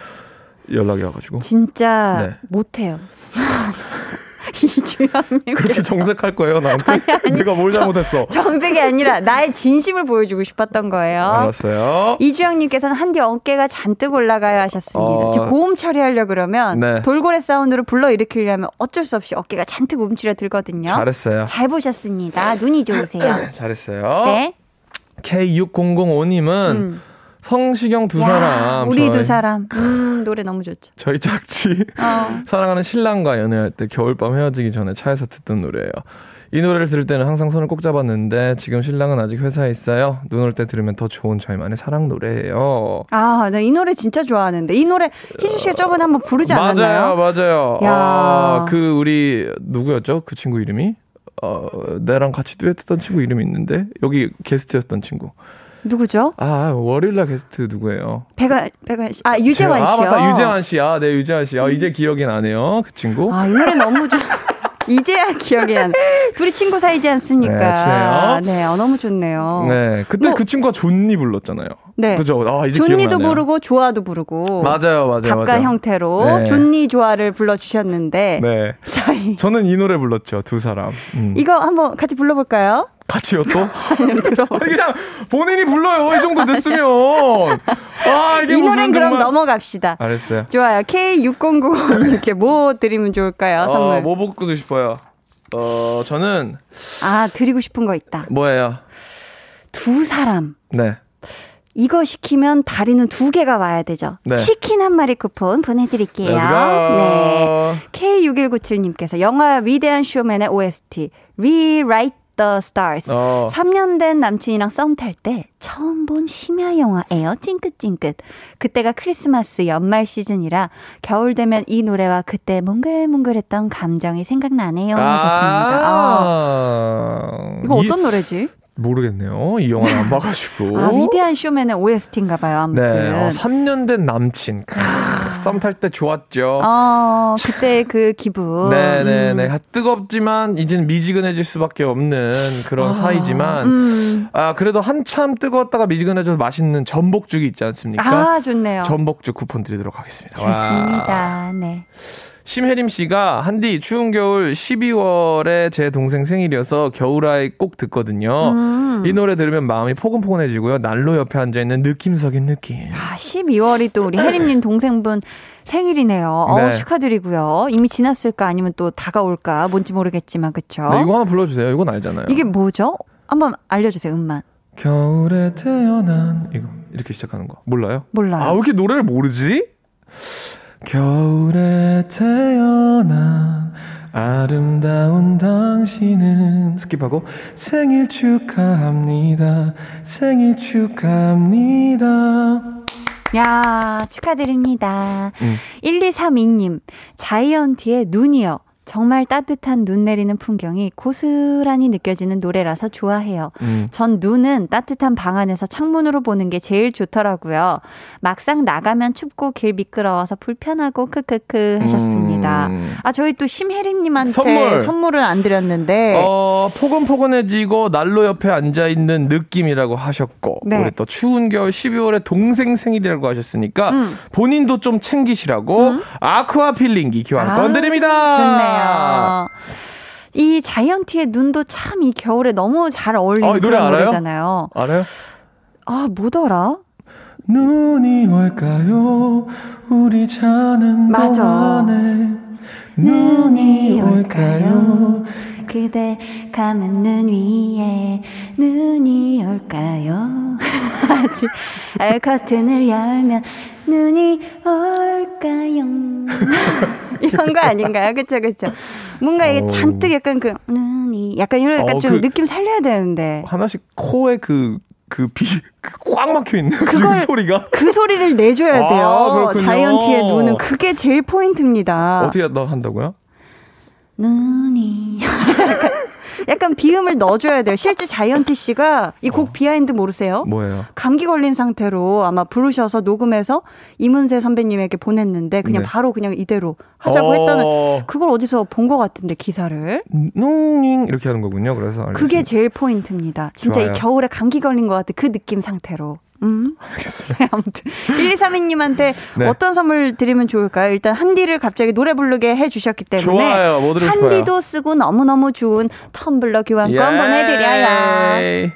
연락이 와가지고. 진짜 네. 못해요. 이주영님 그렇게 정색할 거예요 나한테? 내가 뭘 잘못했어? 정색이 아니라 나의 진심을 보여주고 싶었던 거예요. 알았어요. 이주영님께서는 한디 어깨가 잔뜩 올라가요 하셨습니다. 어. 지금 고음 처리하려 그러면 네. 돌고래 사운드로 불러 일으키려면 어쩔 수 없이 어깨가 잔뜩 움츠려 들거든요. 잘했어요. 잘 보셨습니다. 눈이 좋으세요. 잘했어요. 네. K6005님은 음. 성시경 두 야, 사람. 우리 저희, 두 사람. 음, 노래 너무 좋죠. 저희 짝지. 어. 사랑하는 신랑과 연애할 때 겨울밤 헤어지기 전에 차에서 듣던 노래예요. 이 노래를 들을 때는 항상 손을 꼭 잡았는데 지금 신랑은 아직 회사에 있어요. 눈 올 때 들으면 더 좋은 저희만의 사랑 노래예요. 아, 나 이 노래 진짜 좋아하는데. 이 노래 희주 씨가 저번에 한번 부르지 않았나요? 맞아요, 맞아요. 야. 아, 그 우리 누구였죠? 그 친구 이름이? 어, 내랑 같이 듀엣했던 친구 이름이 있는데 여기 게스트였던 친구. 누구죠? 아, 월요일날 게스트 누구예요? 배가 배가 씨. 아, 유재환 씨요. 음. 아, 맞다. 유재환 씨. 아, 네, 유재환 씨. 아, 이제 기억이 나네요. 그 친구. 아, 이 노래 너무 좋아. 이제야 기억이 안. 둘이 친구 사이지 않습니까? 네, 친해요. 네, 어, 너무 좋네요. 네. 그때 뭐- 그 친구가 존니 불렀잖아요. 네. 그죠? 아, 이제 존니도 기억나네요. 부르고 조아도 부르고 맞아요, 맞아요. 답가 맞아요. 형태로 네. 존니 조아를 불러주셨는데 네. 저희 저는 이 노래 불렀죠. 두 사람. 음. 이거 한번 같이 불러볼까요? 같이요 또? 그냥 본인이 불러요. 이 정도 됐으면. 아, 이게 이 무슨 노래는 그럼 정말- 넘어갑시다. 알았어요. 좋아요. K6090 이렇게 뭐 드리면 좋을까요? 선물. 어, 뭐 먹고 싶어요? 어, 저는 아 드리고 싶은 거 있다. 뭐예요? 두 사람. 네. 이거 시키면 다리는 두 개가 와야 되죠. 네. 치킨 한 마리 쿠폰 보내드릴게요. 네. K6197님께서 영화 위대한 쇼맨의 OST Rewrite the Stars. 어. 3년 된 남친이랑 썸 탈 때 처음 본 심야 영화예요. 찡긋찡긋. 그때가 크리스마스 연말 시즌이라 겨울 되면 이 노래와 그때 몽글몽글했던 감정이 생각나네요. 하셨습니다. 아, 아, 이거 이- 어떤 노래지? 모르겠네요. 이 영화를 안 봐가지고. 아, 위대한 쇼맨의 OST인가 봐요. 아무튼. 네. 어, 3년 된 남친. 썸탈 때 좋았죠. 어, 그때 그 기분. 네네네. 음. 아, 뜨겁지만 이제는 미지근해질 수밖에 없는 그런 사이지만 음. 아 그래도 한참 뜨거웠다가 미지근해져서 맛있는 전복죽이 있지 않습니까? 아, 좋네요. 전복죽 쿠폰 드리도록 하겠습니다. 와. 좋습니다. 네. 심혜림 씨가 한디 추운 겨울 12월에 제 동생 생일이어서 겨울아이 꼭 듣거든요. 음. 이 노래 들으면 마음이 포근포근해지고요. 난로 옆에 앉아 있는 느낌적인 느낌. 아, 12월이 또 우리 혜림님 동생분 생일이네요. 어, 네. 축하드리고요. 이미 지났을까 아니면 또 다가올까 뭔지 모르겠지만 그쵸? 네, 이거 하나 불러주세요. 이건 알잖아요. 이게 뭐죠? 한번 알려주세요. 음만. 겨울에 태어난 이거 이렇게 시작하는 거 몰라요? 몰라요. 아왜 이렇게 노래를 모르지? 겨울에 태어난 아름다운 당신은 skip하고 생일 축하합니다. 생일 축하합니다. 야, 축하드립니다. 음. 1232님, 자이언티의 눈이요. 정말 따뜻한 눈 내리는 풍경이 고스란히 느껴지는 노래라서 좋아해요. 음. 전 눈은 따뜻한 방 안에서 창문으로 보는 게 제일 좋더라고요. 막상 나가면 춥고 길 미끄러워서 불편하고 크크크 하셨습니다. 음. 아 저희 또 심혜림님한테 선물. 선물. 을 안 드렸는데 어, 포근포근해지고 난로 옆에 앉아 있는 느낌이라고 하셨고 네. 올해 또 추운 겨울 12월에 동생 생일이라고 하셨으니까 음. 본인도 좀 챙기시라고 아쿠아 필링기 교환권 아, 드립니다. 좋네 요. 이 자이언티의 눈도 참 이 겨울에 너무 잘 어울리는 어, 이 노래 그런 알아요? 노래잖아요. 알아요? 아 뭐더라? 눈이 올까요? 우리 자는 맞아. 동안에 눈이 올까요? 그대 감은 눈 위에 눈이 올까요? 아직 알 커튼을 열면 눈이 올까요? 이런 거 아닌가요? 그쵸, 그쵸. 뭔가 이게 오. 잔뜩 약간 그, 눈이, 약간 이런 약간 어, 좀 그- 느낌 살려야 되는데. 하나씩 코에 그, 그 비, 그꽉 막혀 있는 그 소리가. 그 소리를 내줘야 아, 돼요. 그렇군요. 자이언티의 눈은 그게 제일 포인트입니다. 어떻게 나 한다고요? 눈이 약간 비음을 넣어줘야 돼요. 실제 자이언티 씨가 이곡 비하인드 모르세요? 뭐예요? 감기 걸린 상태로 아마 부르셔서 녹음해서 이문세 선배님에게 보냈는데 그냥 네. 바로 그냥 이대로 하자고 어, 했다는 그걸 어디서 본 것 같은데 기사를 농잉 이렇게 하는 거군요. 그래서 그게 알겠습니다. 제일 포인트입니다. 진짜 좋아요. 이 겨울에 감기 걸린 것 같은 그 느낌 상태로. 음. 네, 아무튼 1232님한테 네. 어떤 선물 드리면 좋을까요? 일단 한디를 갑자기 노래 부르게 해주셨기 때문에 좋아요. 뭐 드리고 싶어요? 한디도 쓰고 너무너무 좋은 텀블러 교환권 보내드려요. 예.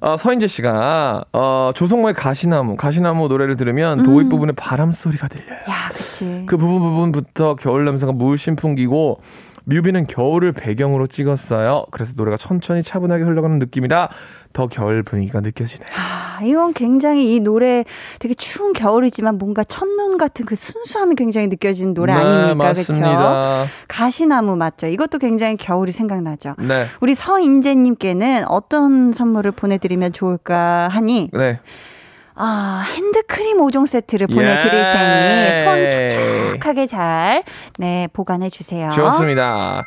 어, 서인재 씨가 어, 조성모의 가시나무, 가시나무 노래를 들으면 도입 부분에 바람 소리가 들려요. 야, 그치. 그 부분 부분부터 겨울 냄새가 물씬 풍기고 뮤비는 겨울을 배경으로 찍었어요. 그래서 노래가 천천히 차분하게 흘러가는 느낌이라 더 겨울 분위기가 느껴지네요. 아, 이건 굉장히 이 노래 되게 추운 겨울이지만 뭔가 첫눈 같은 그 순수함이 굉장히 느껴지는 노래 네, 아닙니까? 그렇죠? 가시나무 맞죠? 이것도 굉장히 겨울이 생각나죠. 네. 우리 서인재 님께는 어떤 선물을 보내 드리면 좋을까 하니 네. 아 핸드크림 5종 세트를 보내드릴 테니 손 예. 촉촉하게 잘 네 보관해 주세요. 좋습니다.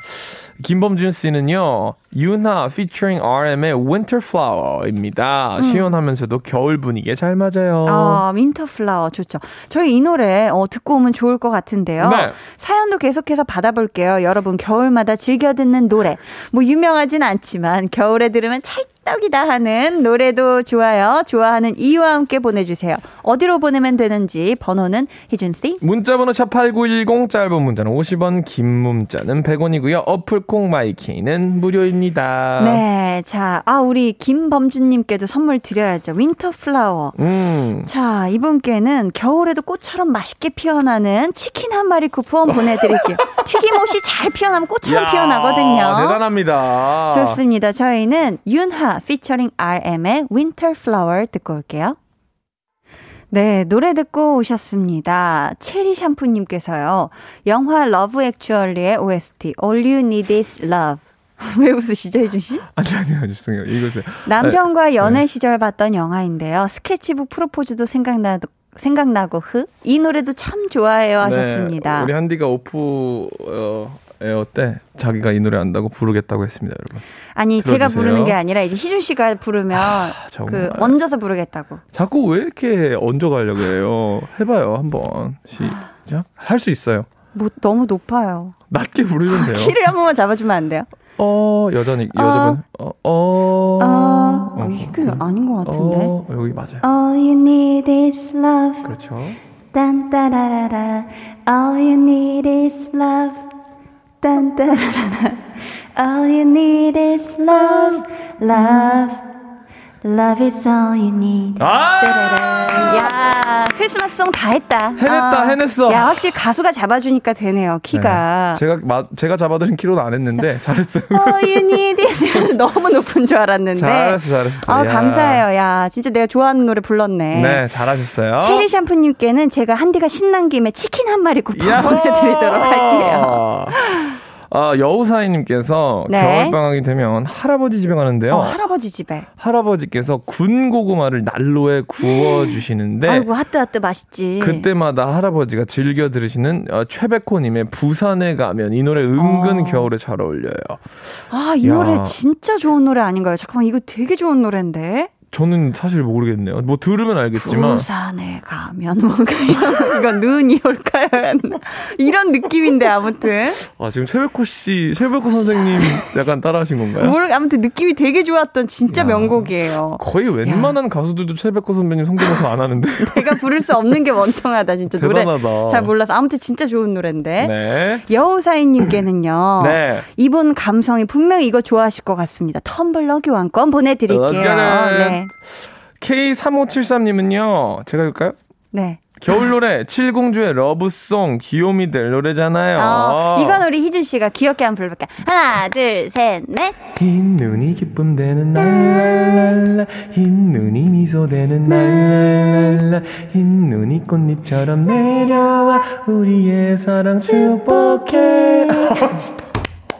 김범준 씨는요, 윤하 featuring RM의 Winter Flower입니다. 시원하면서도 겨울 분위기에 잘 맞아요. 음. 아, Winter Flower 좋죠. 저희 이 노래 어, 듣고 오면 좋을 것 같은데요. 네. 사연도 계속해서 받아볼게요. 여러분 겨울마다 즐겨 듣는 노래. 뭐 유명하진 않지만 겨울에 들으면 찰떡이다 하는 노래도 좋아요. 좋아하는 이유와 함께 보내주세요. 어디로 보내면 되는지 번호는 희준 씨. 문자번호 샵8910 짧은 문자는 50원, 긴 문자는 100원이고요. 어플 콩, my K는 무료입니다. 네, 자, 아 우리 김범준님께도 선물 드려야죠. Winter Flower. 음. 자, 이분께는 겨울에도 꽃처럼 맛있게 피어나는 치킨 한 마리 쿠폰 보내드릴게요. 튀김옷이 잘 피어나면 꽃처럼 야, 피어나거든요. 대단합니다. 좋습니다. 저희는 윤하 featuring RM의 Winter Flower 듣고 올게요. 네, 노래 듣고 오셨습니다. 체리 샴푸님께서요. 영화 Love Actually의 OST All You Need Is Love. 왜 웃으시죠, 희준 씨? 아니, 아니, 아니, 죄송해요. 읽으세요. 남편과 네. 연애 시절 봤던 영화인데요. 스케치북 프로포즈도 생각나도 생각나고 흐. 이 노래도 참 좋아해요 하셨습니다. 네, 우리 한디가 off 어, air 때 자기가 이 노래 안다고 부르겠다고 했습니다, 여러분. 아니 제가 들어주세요. 부르는 게 아니라 이제 희준 씨가 부르면 정말. 그 얹어서 부르겠다고. 자꾸 왜 이렇게 얹어 가려고 해요? 해봐요, 한번. 시작. 할 수 있어요. 뭐 너무 높아요. 낮게 부르면 돼요. 키를 한 번만 잡아주면 안 돼요? 어, 여자니, 여자분. 어, 어. 아, 어, 이게 아닌 것 같은데. 어, 여기 맞아요. All you need is love. 그렇죠. 딴따라라라. All you need is love. 딴따라라라. All you need is love. Love. Love is all you need. 아! 따라란. 야, 크리스마스송 다 했다. 해냈다, 해냈어. 야, 확실히 가수가 잡아주니까 되네요, 키가. 네. 제가, 마, 제가 잡아드린 키로는 안 했는데, 잘했어요. All you need is 너무 높은 줄 알았는데. 잘했어, 잘했어. 아, 야. 감사해요. 야, 진짜 내가 좋아하는 노래 불렀네. 네, 잘하셨어요. 체리 샴푸님께는 제가 한디가 신난 김에 치킨 한 마리 쿠폰! 보내드리도록 할게요. 아, 여우사이님께서 네. 겨울방학이 되면 할아버지 집에 가는데요. 어, 할아버지 집에. 할아버지께서 군 고구마를 난로에 구워주시는데 아이고 하뜨 맛있지. 그때마다 할아버지가 즐겨 들으시는 어, 최백호님의 부산에 가면 이 노래 은근 어. 겨울에 잘 어울려요. 아, 이 야. 노래 진짜 좋은 노래 아닌가요? 잠깐만, 이거 되게 좋은 노래인데? 저는 사실 모르겠네요. 뭐 들으면 알겠지만 부산에 가면 뭔가 이런, 이거 눈이 올까요? 이런 느낌인데, 아무튼. 아 지금 최백호 씨, 최백호 선생님 약간 따라하신 건가요? 모르, 아무튼 느낌이 되게 좋았던 진짜 야. 명곡이에요. 거의 웬만한 가수들도 최백호 선배님 성대모사 안 하는데 내가 부를 수 없는 게 원통하다, 진짜. 노래 대단하다. 잘 몰라서. 아무튼 진짜 좋은 노래인데. 네. 여우사이님께는요. 네. 이분 감성이 분명히 이거 좋아하실 것 같습니다. 텀블러 교환권 보내드릴게요. It. 네. K3573님은요. 제가 읽을까요? 네. 겨울 노래 칠공주의 러브송 귀요미들 노래잖아요. 어, 이건 우리 희준 씨가 귀엽게 한번 불러볼게요. 하나, 둘, 셋, 넷. 흰 눈이 기쁨 되는 날랄랄라 흰 눈이 미소 되는 날랄랄라 흰 눈이 꽃잎처럼 내려와 우리의 사랑 축복해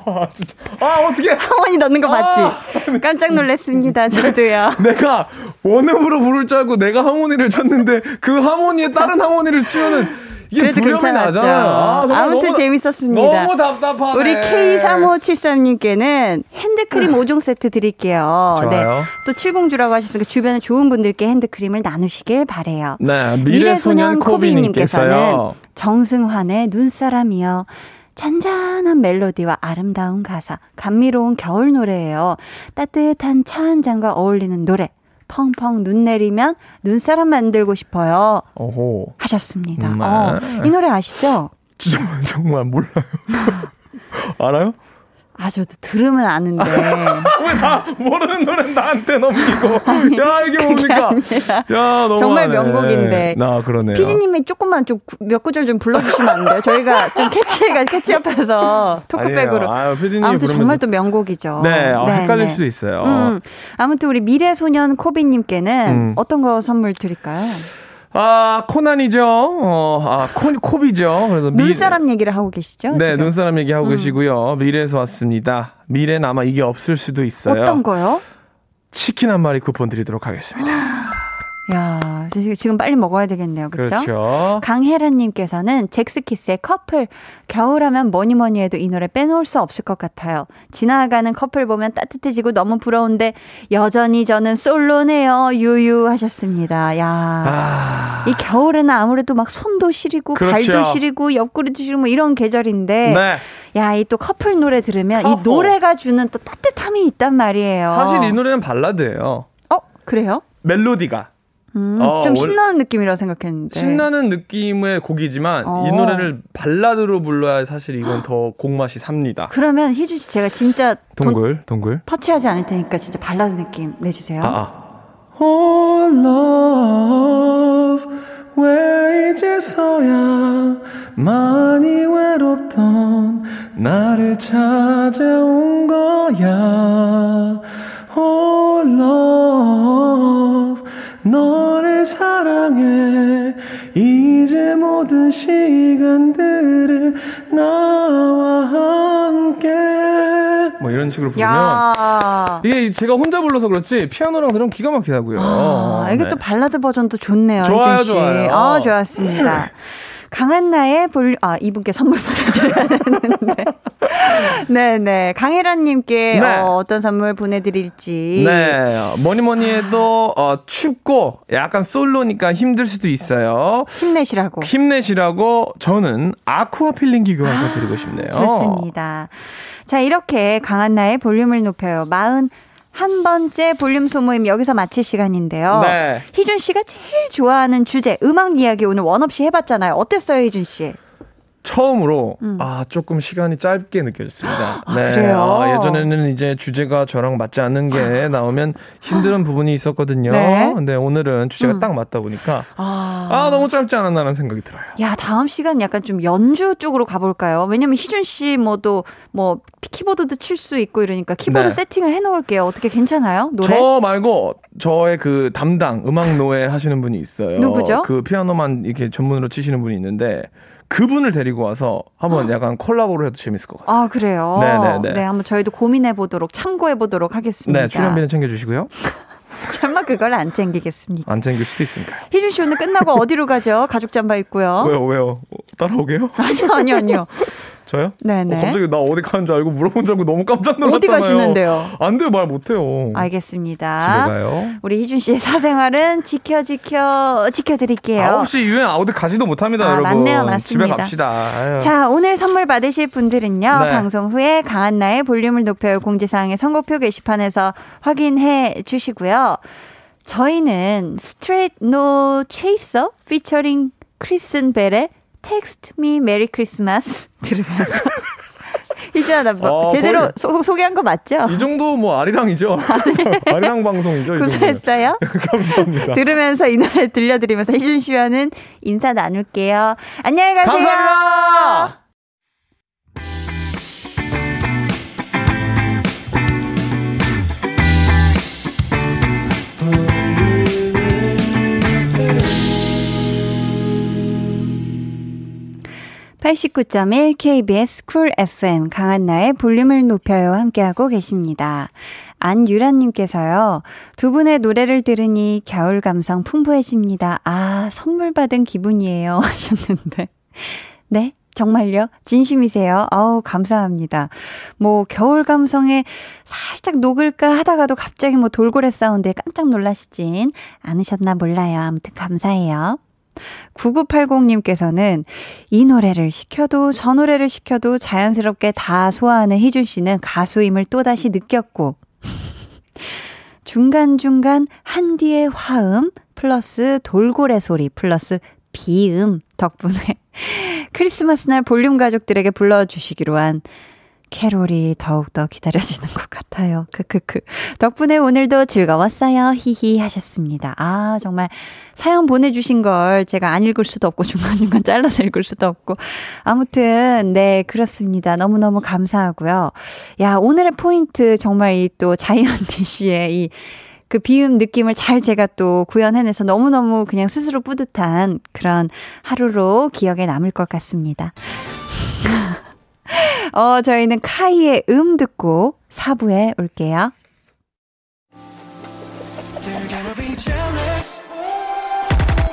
아 진짜 아 어떻게 하모니 넣는 거 봤지? 깜짝 놀랐습니다. 저도요. 내가 원음으로 부를 줄 알고 내가 하모니를 쳤는데 그 하모니에 다른 하모니를 치면은 이게 괜찮았죠. 나잖아요. 아, 아무튼 너무- 재밌었습니다. 너무 답답하네. 우리 K3573님께는 핸드크림 5종 세트 드릴게요. 네. 좋아요. 또 칠공주라고 하셨으니까 주변에 좋은 분들께 핸드크림을 나누시길 바래요. 네, 미래소년 미래소년 코비님께서는 코비님께서요. 정승환의 눈사람이요. 잔잔한 멜로디와 아름다운 가사, 감미로운 겨울 노래예요. 따뜻한 차 한 잔과 어울리는 노래. 펑펑 눈 내리면 눈사람 만들고 싶어요. 오호. 하셨습니다. 네. 어, 이 노래 아시죠? 진짜 정말 몰라요. 알아요? 아, 저도 들으면 아는데. 왜다 모르는 노래 나한테 넘기고? 야 이게 뭡니까? 야 너무 정말 명곡인데. 나 그러네요. 피디님이 조금만 좀 몇 구절 좀 불러주시면 안 돼요? 저희가 좀 캐치가 캐치업해서 토크백으로. 아유, 아무튼 정말 또 명곡이죠. 네, 아, 헷갈릴 네. 수도 있어요. 음, 아무튼 우리 미래소년 코비님께는 음. 어떤 거 선물 드릴까요? 아 코난이죠. 어, 아 코, 코비죠. 그래서 미- 눈사람 얘기를 하고 계시죠? 네, 지금? 눈사람 얘기하고 음. 계시고요. 미래에서 왔습니다. 미래는 아마 이게 없을 수도 있어요. 어떤 거요? 치킨 한 마리 쿠폰 드리도록 하겠습니다. 야, 저 지금- 빨리 먹어야 되겠네요. 그렇죠? 그렇죠. 강혜란님께서는 잭스키스의 커플. 겨울하면 뭐니 뭐니 해도 이 노래 빼놓을 수 없을 것 같아요. 지나가는 커플 보면 따뜻해지고 너무 부러운데 여전히 저는 솔로네요. 유유 하셨습니다. 야. 아, 이 겨울에는 아무래도 막 손도 시리고 그렇죠. 발도 시리고 옆구리도 시리고 뭐 이런 계절인데 네. 야, 이 또 커플 노래 들으면 이 커플. 노래가 주는 또 따뜻함이 있단 말이에요. 사실 이 노래는 발라드예요. 어, 그래요? 멜로디가 음, 어, 좀 신나는 느낌이라고 생각했는데. 신나는 느낌의 곡이지만 어. 이 노래를 발라드로 불러야 사실 이건 더 곡맛이 삽니다. 그러면 희준 씨 제가 진짜 돈 동글, 동글. 터치하지 않을 테니까 진짜 발라드 느낌 내주세요. 아, 아. Oh love 왜 이제서야 많이 외롭던 나를 찾아온 거야 Oh love 너를 사랑해 이제 모든 시간들을 나와 함께 뭐 이런 식으로 부르면 야. 이게 제가 혼자 불러서 그렇지 피아노랑 들으면 기가 막히다고요. 아, 이게 네. 또 발라드 버전도 좋네요. 좋아요. 좋아요. 아, 좋았습니다. 강한나의 볼, 아, 이분께 선물 보내드려야 되는데. 네네. 강혜란님께 네. 어, 어떤 선물 보내드릴지. 네, 뭐니 뭐니 해도 어, 춥고 약간 솔로니까 힘들 수도 있어요. 힘내시라고. 힘내시라고 저는 aqua peeling기 교환권 드리고 싶네요. 좋습니다. 자, 이렇게 강한나의 볼륨을 높여요. 마흔 한 번째 볼륨 소모임 여기서 마칠 시간인데요. 네. 희준 씨가 제일 좋아하는 주제 음악 이야기 오늘 원 없이 해봤잖아요. 어땠어요, 희준 씨? 처음으로 아 조금 시간이 짧게 느껴졌습니다. 음. 아, 그래요? 아, 예전에는 이제 주제가 저랑 맞지 않는 게 나오면 힘든 부분이 있었거든요. 네. 근데 오늘은 주제가 음. 딱 맞다 보니까 아, 아 너무 짧지 않았나라는 생각이 들어요. 야 다음 시간 약간 좀 연주 쪽으로 가볼까요? 왜냐면 희준 씨 뭐도 뭐 키보드도 칠 수 있고 이러니까 키보드 네. 세팅을 해놓을게요. 어떻게 괜찮아요? 노래? 저 말고 저의 그 담당 음악 노예 하시는 분이 있어요. 누구죠? 그 피아노만 이렇게 전문으로 치시는 분이 있는데 그분을 데리고 와서 한번 약간 콜라보를 해도 재밌을 것 같아요. 아, 그래요? 네네네. 네, 한번 저희도 고민해 보도록, 참고해 보도록 하겠습니다. 네, 출연비는 챙겨주시고요. 설마 그걸 안 챙기겠습니까? 안 챙길 수도 있으니까요. 희준 씨 오늘 끝나고 어디로 가죠? 가죽 잠바 입고요. 왜요, 왜요? 어, 따라오게요? 아니요, 아니요, 아니요. 저요? 네네. 어, 갑자기 나 어디 가는 줄 알고 물어본 줄 알고 너무 깜짝 놀랐잖아요. 어디 가시는데요? 안 돼요, 말 못해요. 알겠습니다. 집에 가요. 우리 희준 씨의 사생활은 지켜, 지켜, 지켜드릴게요. 9시 이후엔 어디 가지도 못합니다, 아, 여러분. 맞네요, 맞습니다. 집에 갑시다. 아유. 자, 오늘 선물 받으실 분들은요. 네. 방송 후에 강한나의 볼륨을 높여요 공지사항의 선곡표 게시판에서 확인해 주시고요. 저희는 Straight No Chaser featuring Kristen Bell의 Text Me Merry Christmas 들으면서 이제 나 뭐, 어, 제대로 소, 소개한 거 맞죠? 이 정도 뭐 아리랑이죠. 아리랑 방송이죠. 이 정도면. 구수했어요? 감사합니다. 들으면서 이 노래 들려드리면서 희준 씨와는 인사 나눌게요. 안녕히 가세요. 감사합니다. 89.1 KBS 쿨 FM 강한나의 볼륨을 높여요 함께하고 계십니다. 안유라님께서요. 두 분의 노래를 들으니 겨울 감성 풍부해집니다. 아 선물 받은 기분이에요 하셨는데 네 정말요? 진심이세요? 아우, 감사합니다. 뭐, 겨울 감성에 살짝 녹을까 하다가도 갑자기 뭐 돌고래 사운드에 깜짝 놀라시진 않으셨나 몰라요. 아무튼 감사해요. 9980님께서는 이 노래를 시켜도 저 노래를 시켜도 자연스럽게 다 소화하는 희준 씨는 가수임을 또다시 느꼈고, 중간중간 한디의 화음 플러스 돌고래 소리 플러스 비음 덕분에 크리스마스 날 볼륨 가족들에게 불러주시기로 한 캐롤이 더욱더 기다려지는 것 같아요. 크크크. 덕분에 오늘도 즐거웠어요. 히히 하셨습니다. 아, 정말 사연 보내주신 걸 제가 안 읽을 수도 없고 중간중간 잘라서 읽을 수도 없고. 아무튼, 네, 그렇습니다. 너무너무 감사하고요. 야, 오늘의 포인트 정말 이 또 자이언티 씨의 이 그 비음 느낌을 잘 제가 또 구현해내서 너무너무 그냥 스스로 뿌듯한 그런 하루로 기억에 남을 것 같습니다. 어, 저희는 카이의 음 듣고 4부에 올게요.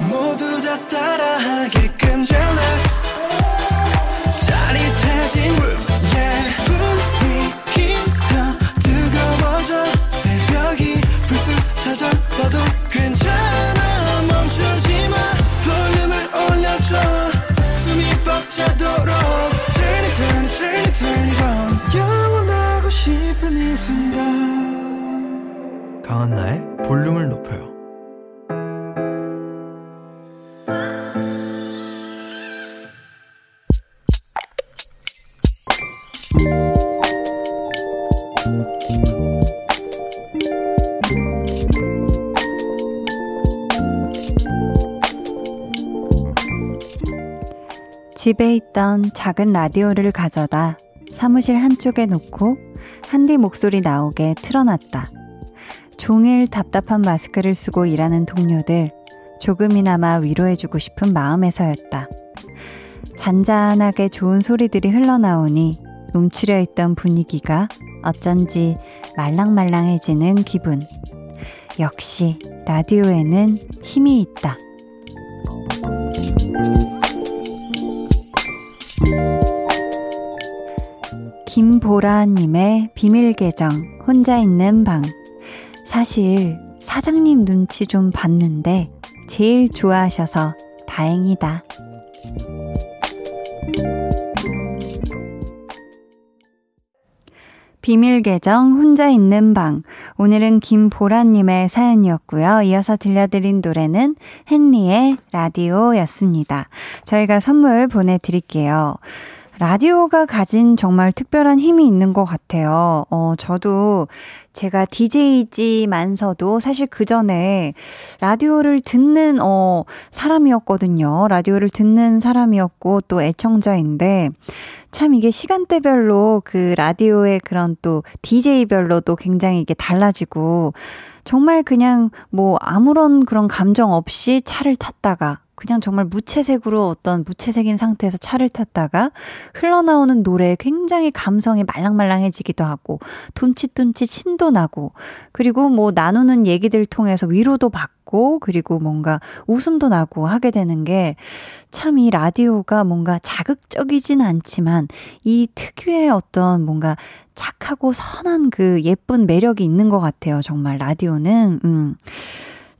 모두 다 싶은 이 순간 강한나의 볼륨을 높여요. 집에 있던 작은 라디오를 가져다 사무실 한쪽에 놓고 한디 목소리 나오게 틀어놨다. 종일 답답한 마스크를 쓰고 일하는 동료들 조금이나마 위로해주고 싶은 마음에서였다. 잔잔하게 좋은 소리들이 흘러나오니 움츠려 있던 분위기가 어쩐지 말랑말랑해지는 기분. 역시 라디오에는 힘이 있다. 김보라님의 비밀 계정, 혼자 있는 방. 사실, 사장님 눈치 좀 봤는데, 제일 좋아하셔서 다행이다. 비밀 계정 혼자 있는 방. 오늘은 김보라님의 사연이었고요. 이어서 들려드린 노래는 헨리의 라디오였습니다. 저희가 선물 보내드릴게요. 라디오가 가진 정말 특별한 힘이 있는 것 같아요. 어, 저도 제가 DJ이지만서도 사실 그 전에 라디오를 듣는, 어, 사람이었거든요. 라디오를 듣는 사람이었고 또 애청자인데 참 이게 시간대별로 그 라디오의 그런 또 DJ별로도 굉장히 이게 달라지고 정말 그냥 뭐 아무런 그런 감정 없이 차를 탔다가 그냥 정말 무채색으로 어떤 무채색인 상태에서 차를 탔다가 흘러나오는 노래에 굉장히 감성이 말랑말랑해지기도 하고 둠칫둠칫 신도 나고 그리고 뭐 나누는 얘기들 통해서 위로도 받고 그리고 뭔가 웃음도 나고 하게 되는 게 참 이 라디오가 뭔가 자극적이진 않지만 이 특유의 어떤 뭔가 착하고 선한 그 예쁜 매력이 있는 것 같아요. 정말 라디오는. 음.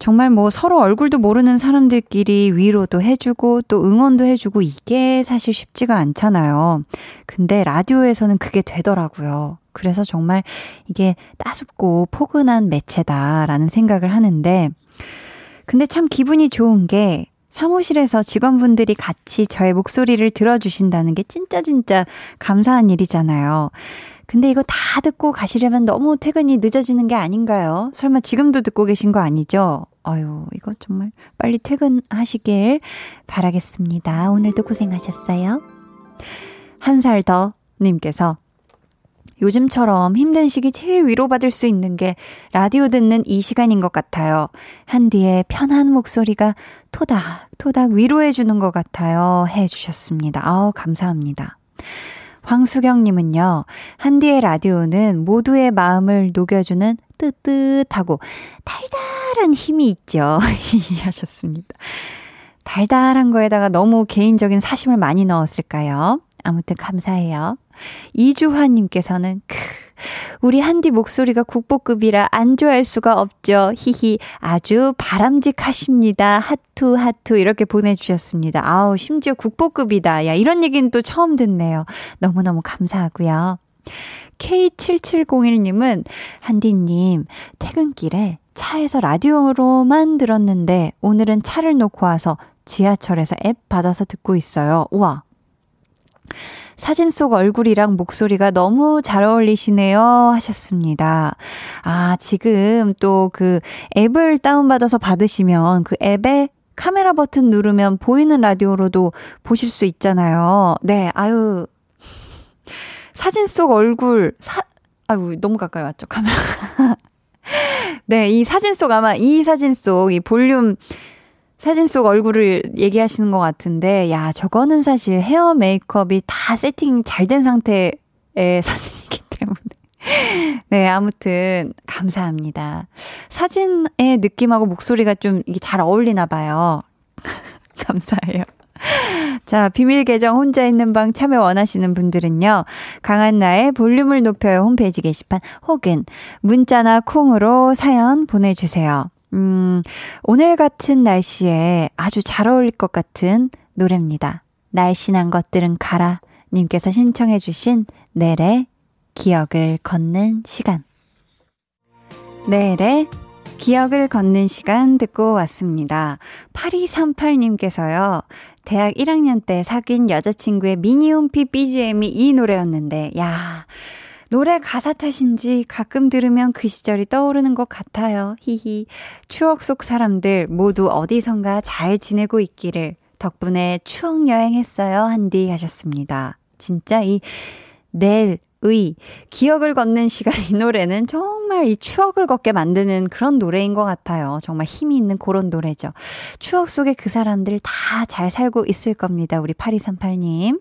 정말 뭐 서로 얼굴도 모르는 사람들끼리 위로도 해주고 또 응원도 해주고 이게 사실 쉽지가 않잖아요. 근데 라디오에서는 그게 되더라고요. 그래서 정말 이게 따숩고 포근한 매체다라는 생각을 하는데 근데 참 기분이 좋은 게 사무실에서 직원분들이 같이 저의 목소리를 들어주신다는 게 진짜 진짜 감사한 일이잖아요. 근데 이거 다 듣고 가시려면 너무 퇴근이 늦어지는 게 아닌가요? 설마 지금도 듣고 계신 거 아니죠? 아유, 이거 정말 빨리 퇴근하시길 바라겠습니다. 오늘도 고생하셨어요. 한 살 더 님께서 요즘처럼 힘든 시기 제일 위로받을 수 있는 게 라디오 듣는 이 시간인 것 같아요. 한디의 편한 목소리가 토닥토닥 위로해주는 것 같아요. 해주셨습니다. 아우, 감사합니다. 황수경님은요, 한디의 라디오는 모두의 마음을 녹여주는 뜨뜻하고 달달한 힘이 있죠. 하셨습니다. 달달한 거에다가 너무 개인적인 사심을 많이 넣었을까요? 아무튼 감사해요. 이주환님께서는, 크, 우리 한디 목소리가 국보급이라 안 좋아할 수가 없죠. 히히. 아주 바람직하십니다. 하투, 하투. 이렇게 보내주셨습니다. 아우, 심지어 국보급이다. 야, 이런 얘기는 또 처음 듣네요. 너무너무 감사하고요. K7701님은, 한디님, 퇴근길에 차에서 라디오로만 들었는데, 오늘은 차를 놓고 와서 지하철에서 앱 받아서 듣고 있어요. 우와. 사진 속 얼굴이랑 목소리가 너무 잘 어울리시네요. 하셨습니다. 아, 지금 또 그 앱을 다운받아서 받으시면 그 앱에 카메라 버튼 누르면 보이는 라디오로도 보실 수 있잖아요. 네, 아유. 사진 속 얼굴, 사, 아유, 너무 가까이 왔죠, 카메라. 네, 이 사진 속 아마 이 사진 속 이 볼륨 사진 속 얼굴을 얘기하시는 것 같은데, 야, 저거는 사실 헤어 메이크업이 다 세팅 잘 된 상태의 사진이기 때문에. 네, 아무튼, 감사합니다. 사진의 느낌하고 목소리가 좀 이게 잘 어울리나 봐요. 감사해요. 자, 비밀 계정 혼자 있는 방 참여 원하시는 분들은요. 강한나의 볼륨을 높여요 홈페이지 게시판 혹은 문자나 콩으로 사연 보내주세요. 음, 오늘 같은 날씨에 아주 잘 어울릴 것 같은 노래입니다. 날씬한 것들은 가라. 님께서 신청해주신 넬의 기억을 걷는 시간. 넬의 기억을 걷는 시간 듣고 왔습니다. 8238님께서요. 대학 1학년 때 사귄 여자친구의 미니홈피 BGM이 이 노래였는데, 야, 노래 가사 탓인지 가끔 들으면 그 시절이 떠오르는 것 같아요. 히히. 추억 속 사람들 모두 어디선가 잘 지내고 있기를 덕분에 추억 여행했어요. 한디 하셨습니다. 진짜 이 내일 의 기억을 걷는 시간 이 노래는 정말 이 추억을 걷게 만드는 그런 노래인 것 같아요. 정말 힘이 있는 그런 노래죠. 추억 속에 그 사람들 다 잘 살고 있을 겁니다. 우리 8238님.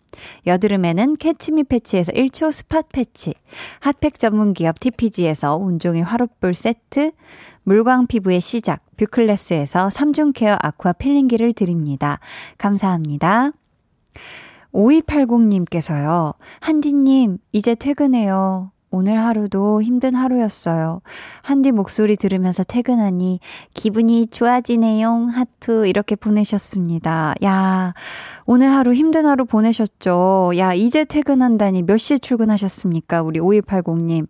여드름에는 Catch Me Patch에서 1초 spot patch, 핫팩 전문 기업 TPG에서 온종일 화롯불 세트, 물광 피부의 시작 뷰클래스에서 3중 care aqua peeling기를 드립니다. 감사합니다. 5280님께서요. 한디님, 이제 퇴근해요. 오늘 하루도 힘든 하루였어요. 한디 목소리 들으면서 퇴근하니 기분이 좋아지네요. 하트 이렇게 보내셨습니다. 야, 오늘 하루 힘든 하루 보내셨죠? 야, 이제 퇴근한다니 몇 시에 출근하셨습니까? 우리 5180님.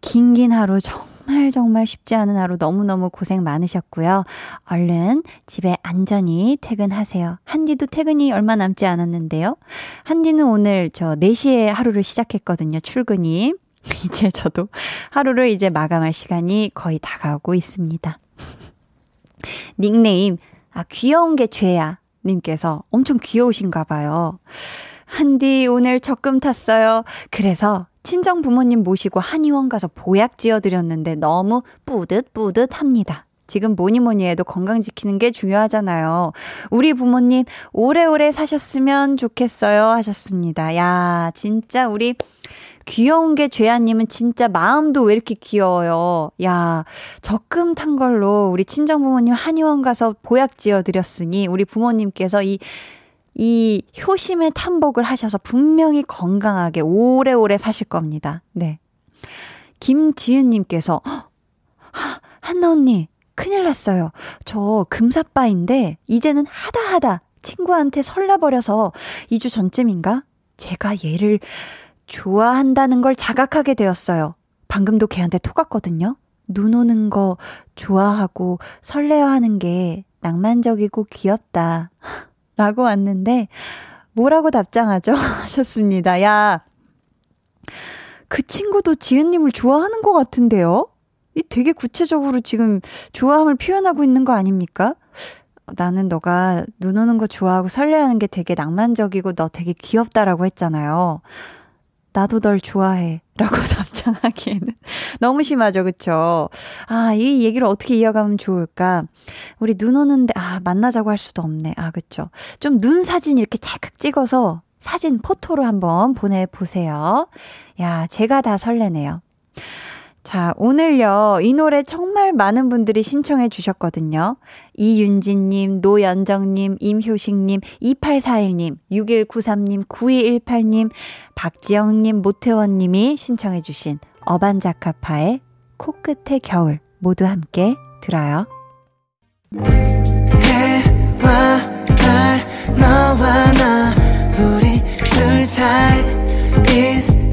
긴긴 하루 정말 정말 쉽지 않은 하루 너무너무 고생 많으셨고요. 얼른 집에 안전히 퇴근하세요. 한디도 퇴근이 얼마 남지 않았는데요. 한디는 오늘 저 4시에 하루를 시작했거든요. 출근이. 이제 저도 하루를 이제 마감할 시간이 거의 다가오고 있습니다. 닉네임, 아, 귀여운 게 죄야. 님께서 엄청 귀여우신가 봐요. 한디 오늘 적금 탔어요. 그래서 친정 부모님 모시고 한의원 가서 보약 지어드렸는데 너무 뿌듯뿌듯 합니다. 지금 뭐니 뭐니 해도 건강 지키는 게 중요하잖아요. 우리 부모님 오래오래 사셨으면 좋겠어요 하셨습니다. 야, 진짜 우리 귀여운 게 죄아님은 진짜 마음도 왜 이렇게 귀여워요. 야, 적금 탄 걸로 우리 친정 부모님 한의원 가서 보약 지어 드렸으니 우리 부모님께서 이, 이 효심의 탐복을 하셔서 분명히 건강하게 오래오래 사실 겁니다. 네. 김지은님께서, 하, 한나 언니, 큰일 났어요. 저 금사빠인데, 이제는 하다 하다 친구한테 설레버려서 2주 전쯤인가? 제가 얘를 좋아한다는 걸 자각하게 되었어요. 방금도 걔한테 톡았거든요. 눈 오는 거 좋아하고 설레어 하는 게 낭만적이고 귀엽다. 라고 왔는데, 뭐라고 답장하죠? 하셨습니다. 야, 그 친구도 지은님을 좋아하는 것 같은데요? 이 되게 구체적으로 지금 좋아함을 표현하고 있는 거 아닙니까? 나는 너가 눈 오는 거 좋아하고 설레하는 게 되게 낭만적이고 너 되게 귀엽다라고 했잖아요. 나도 널 좋아해. 라고 답장하기에는 너무 심하죠, 그쵸? 아, 이 얘기를 어떻게 이어가면 좋을까? 우리 눈 오는데, 아, 만나자고 할 수도 없네. 아, 그쵸? 좀 눈 사진 이렇게 찰칵 찍어서 사진 포토로 한번 보내보세요. 야, 제가 다 설레네요. 자, 오늘요, 이 노래 정말 많은 분들이 신청해 주셨거든요. 이윤진님, 노연정님, 임효식님, 2841님, 6193님, 9218님, 박지영님, 모태원님이 신청해 주신 어반자카파의 코끝의 겨울 모두 함께 들어요. 해와 달 너와 나 우리 둘 사이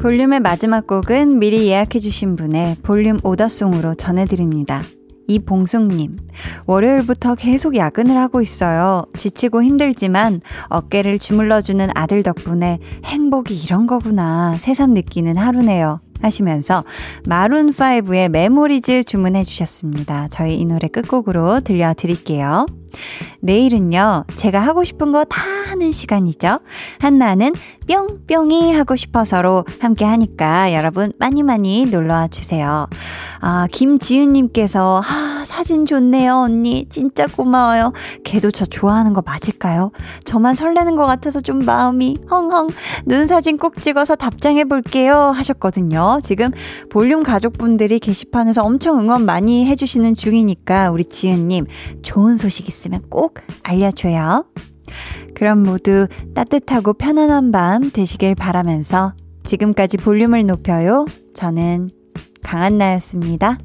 볼륨의 마지막 곡은 미리 예약해주신 분의 볼륨 오더송으로 전해드립니다. 이봉숙님, 월요일부터 계속 야근을 하고 있어요. 지치고 힘들지만 어깨를 주물러주는 아들 덕분에 행복이 이런 거구나 새삼 느끼는 하루네요. 하시면서 Maroon 5의 Memories 주문해 주셨습니다. 저희 이 노래 끝곡으로 들려드릴게요. 내일은요, 제가 하고 싶은 거 다 하는 시간이죠. 한나는 뿅뿅이 하고 싶어서로 함께 하니까 여러분 많이 많이 놀러와 주세요. 아, 김지은님께서, 아, 사진 좋네요, 언니. 진짜 고마워요. 걔도 저 좋아하는 거 맞을까요? 저만 설레는 것 같아서 좀 마음이 헝헝. 눈 사진 꼭 찍어서 답장해 볼게요. 하셨거든요. 지금 볼륨 가족분들이 게시판에서 엄청 응원 많이 해주시는 중이니까 우리 지은님 좋은 소식 있으면 꼭 알려줘요. 그럼 모두 따뜻하고 편안한 밤 되시길 바라면서 지금까지 볼륨을 높여요. 저는 강한나였습니다.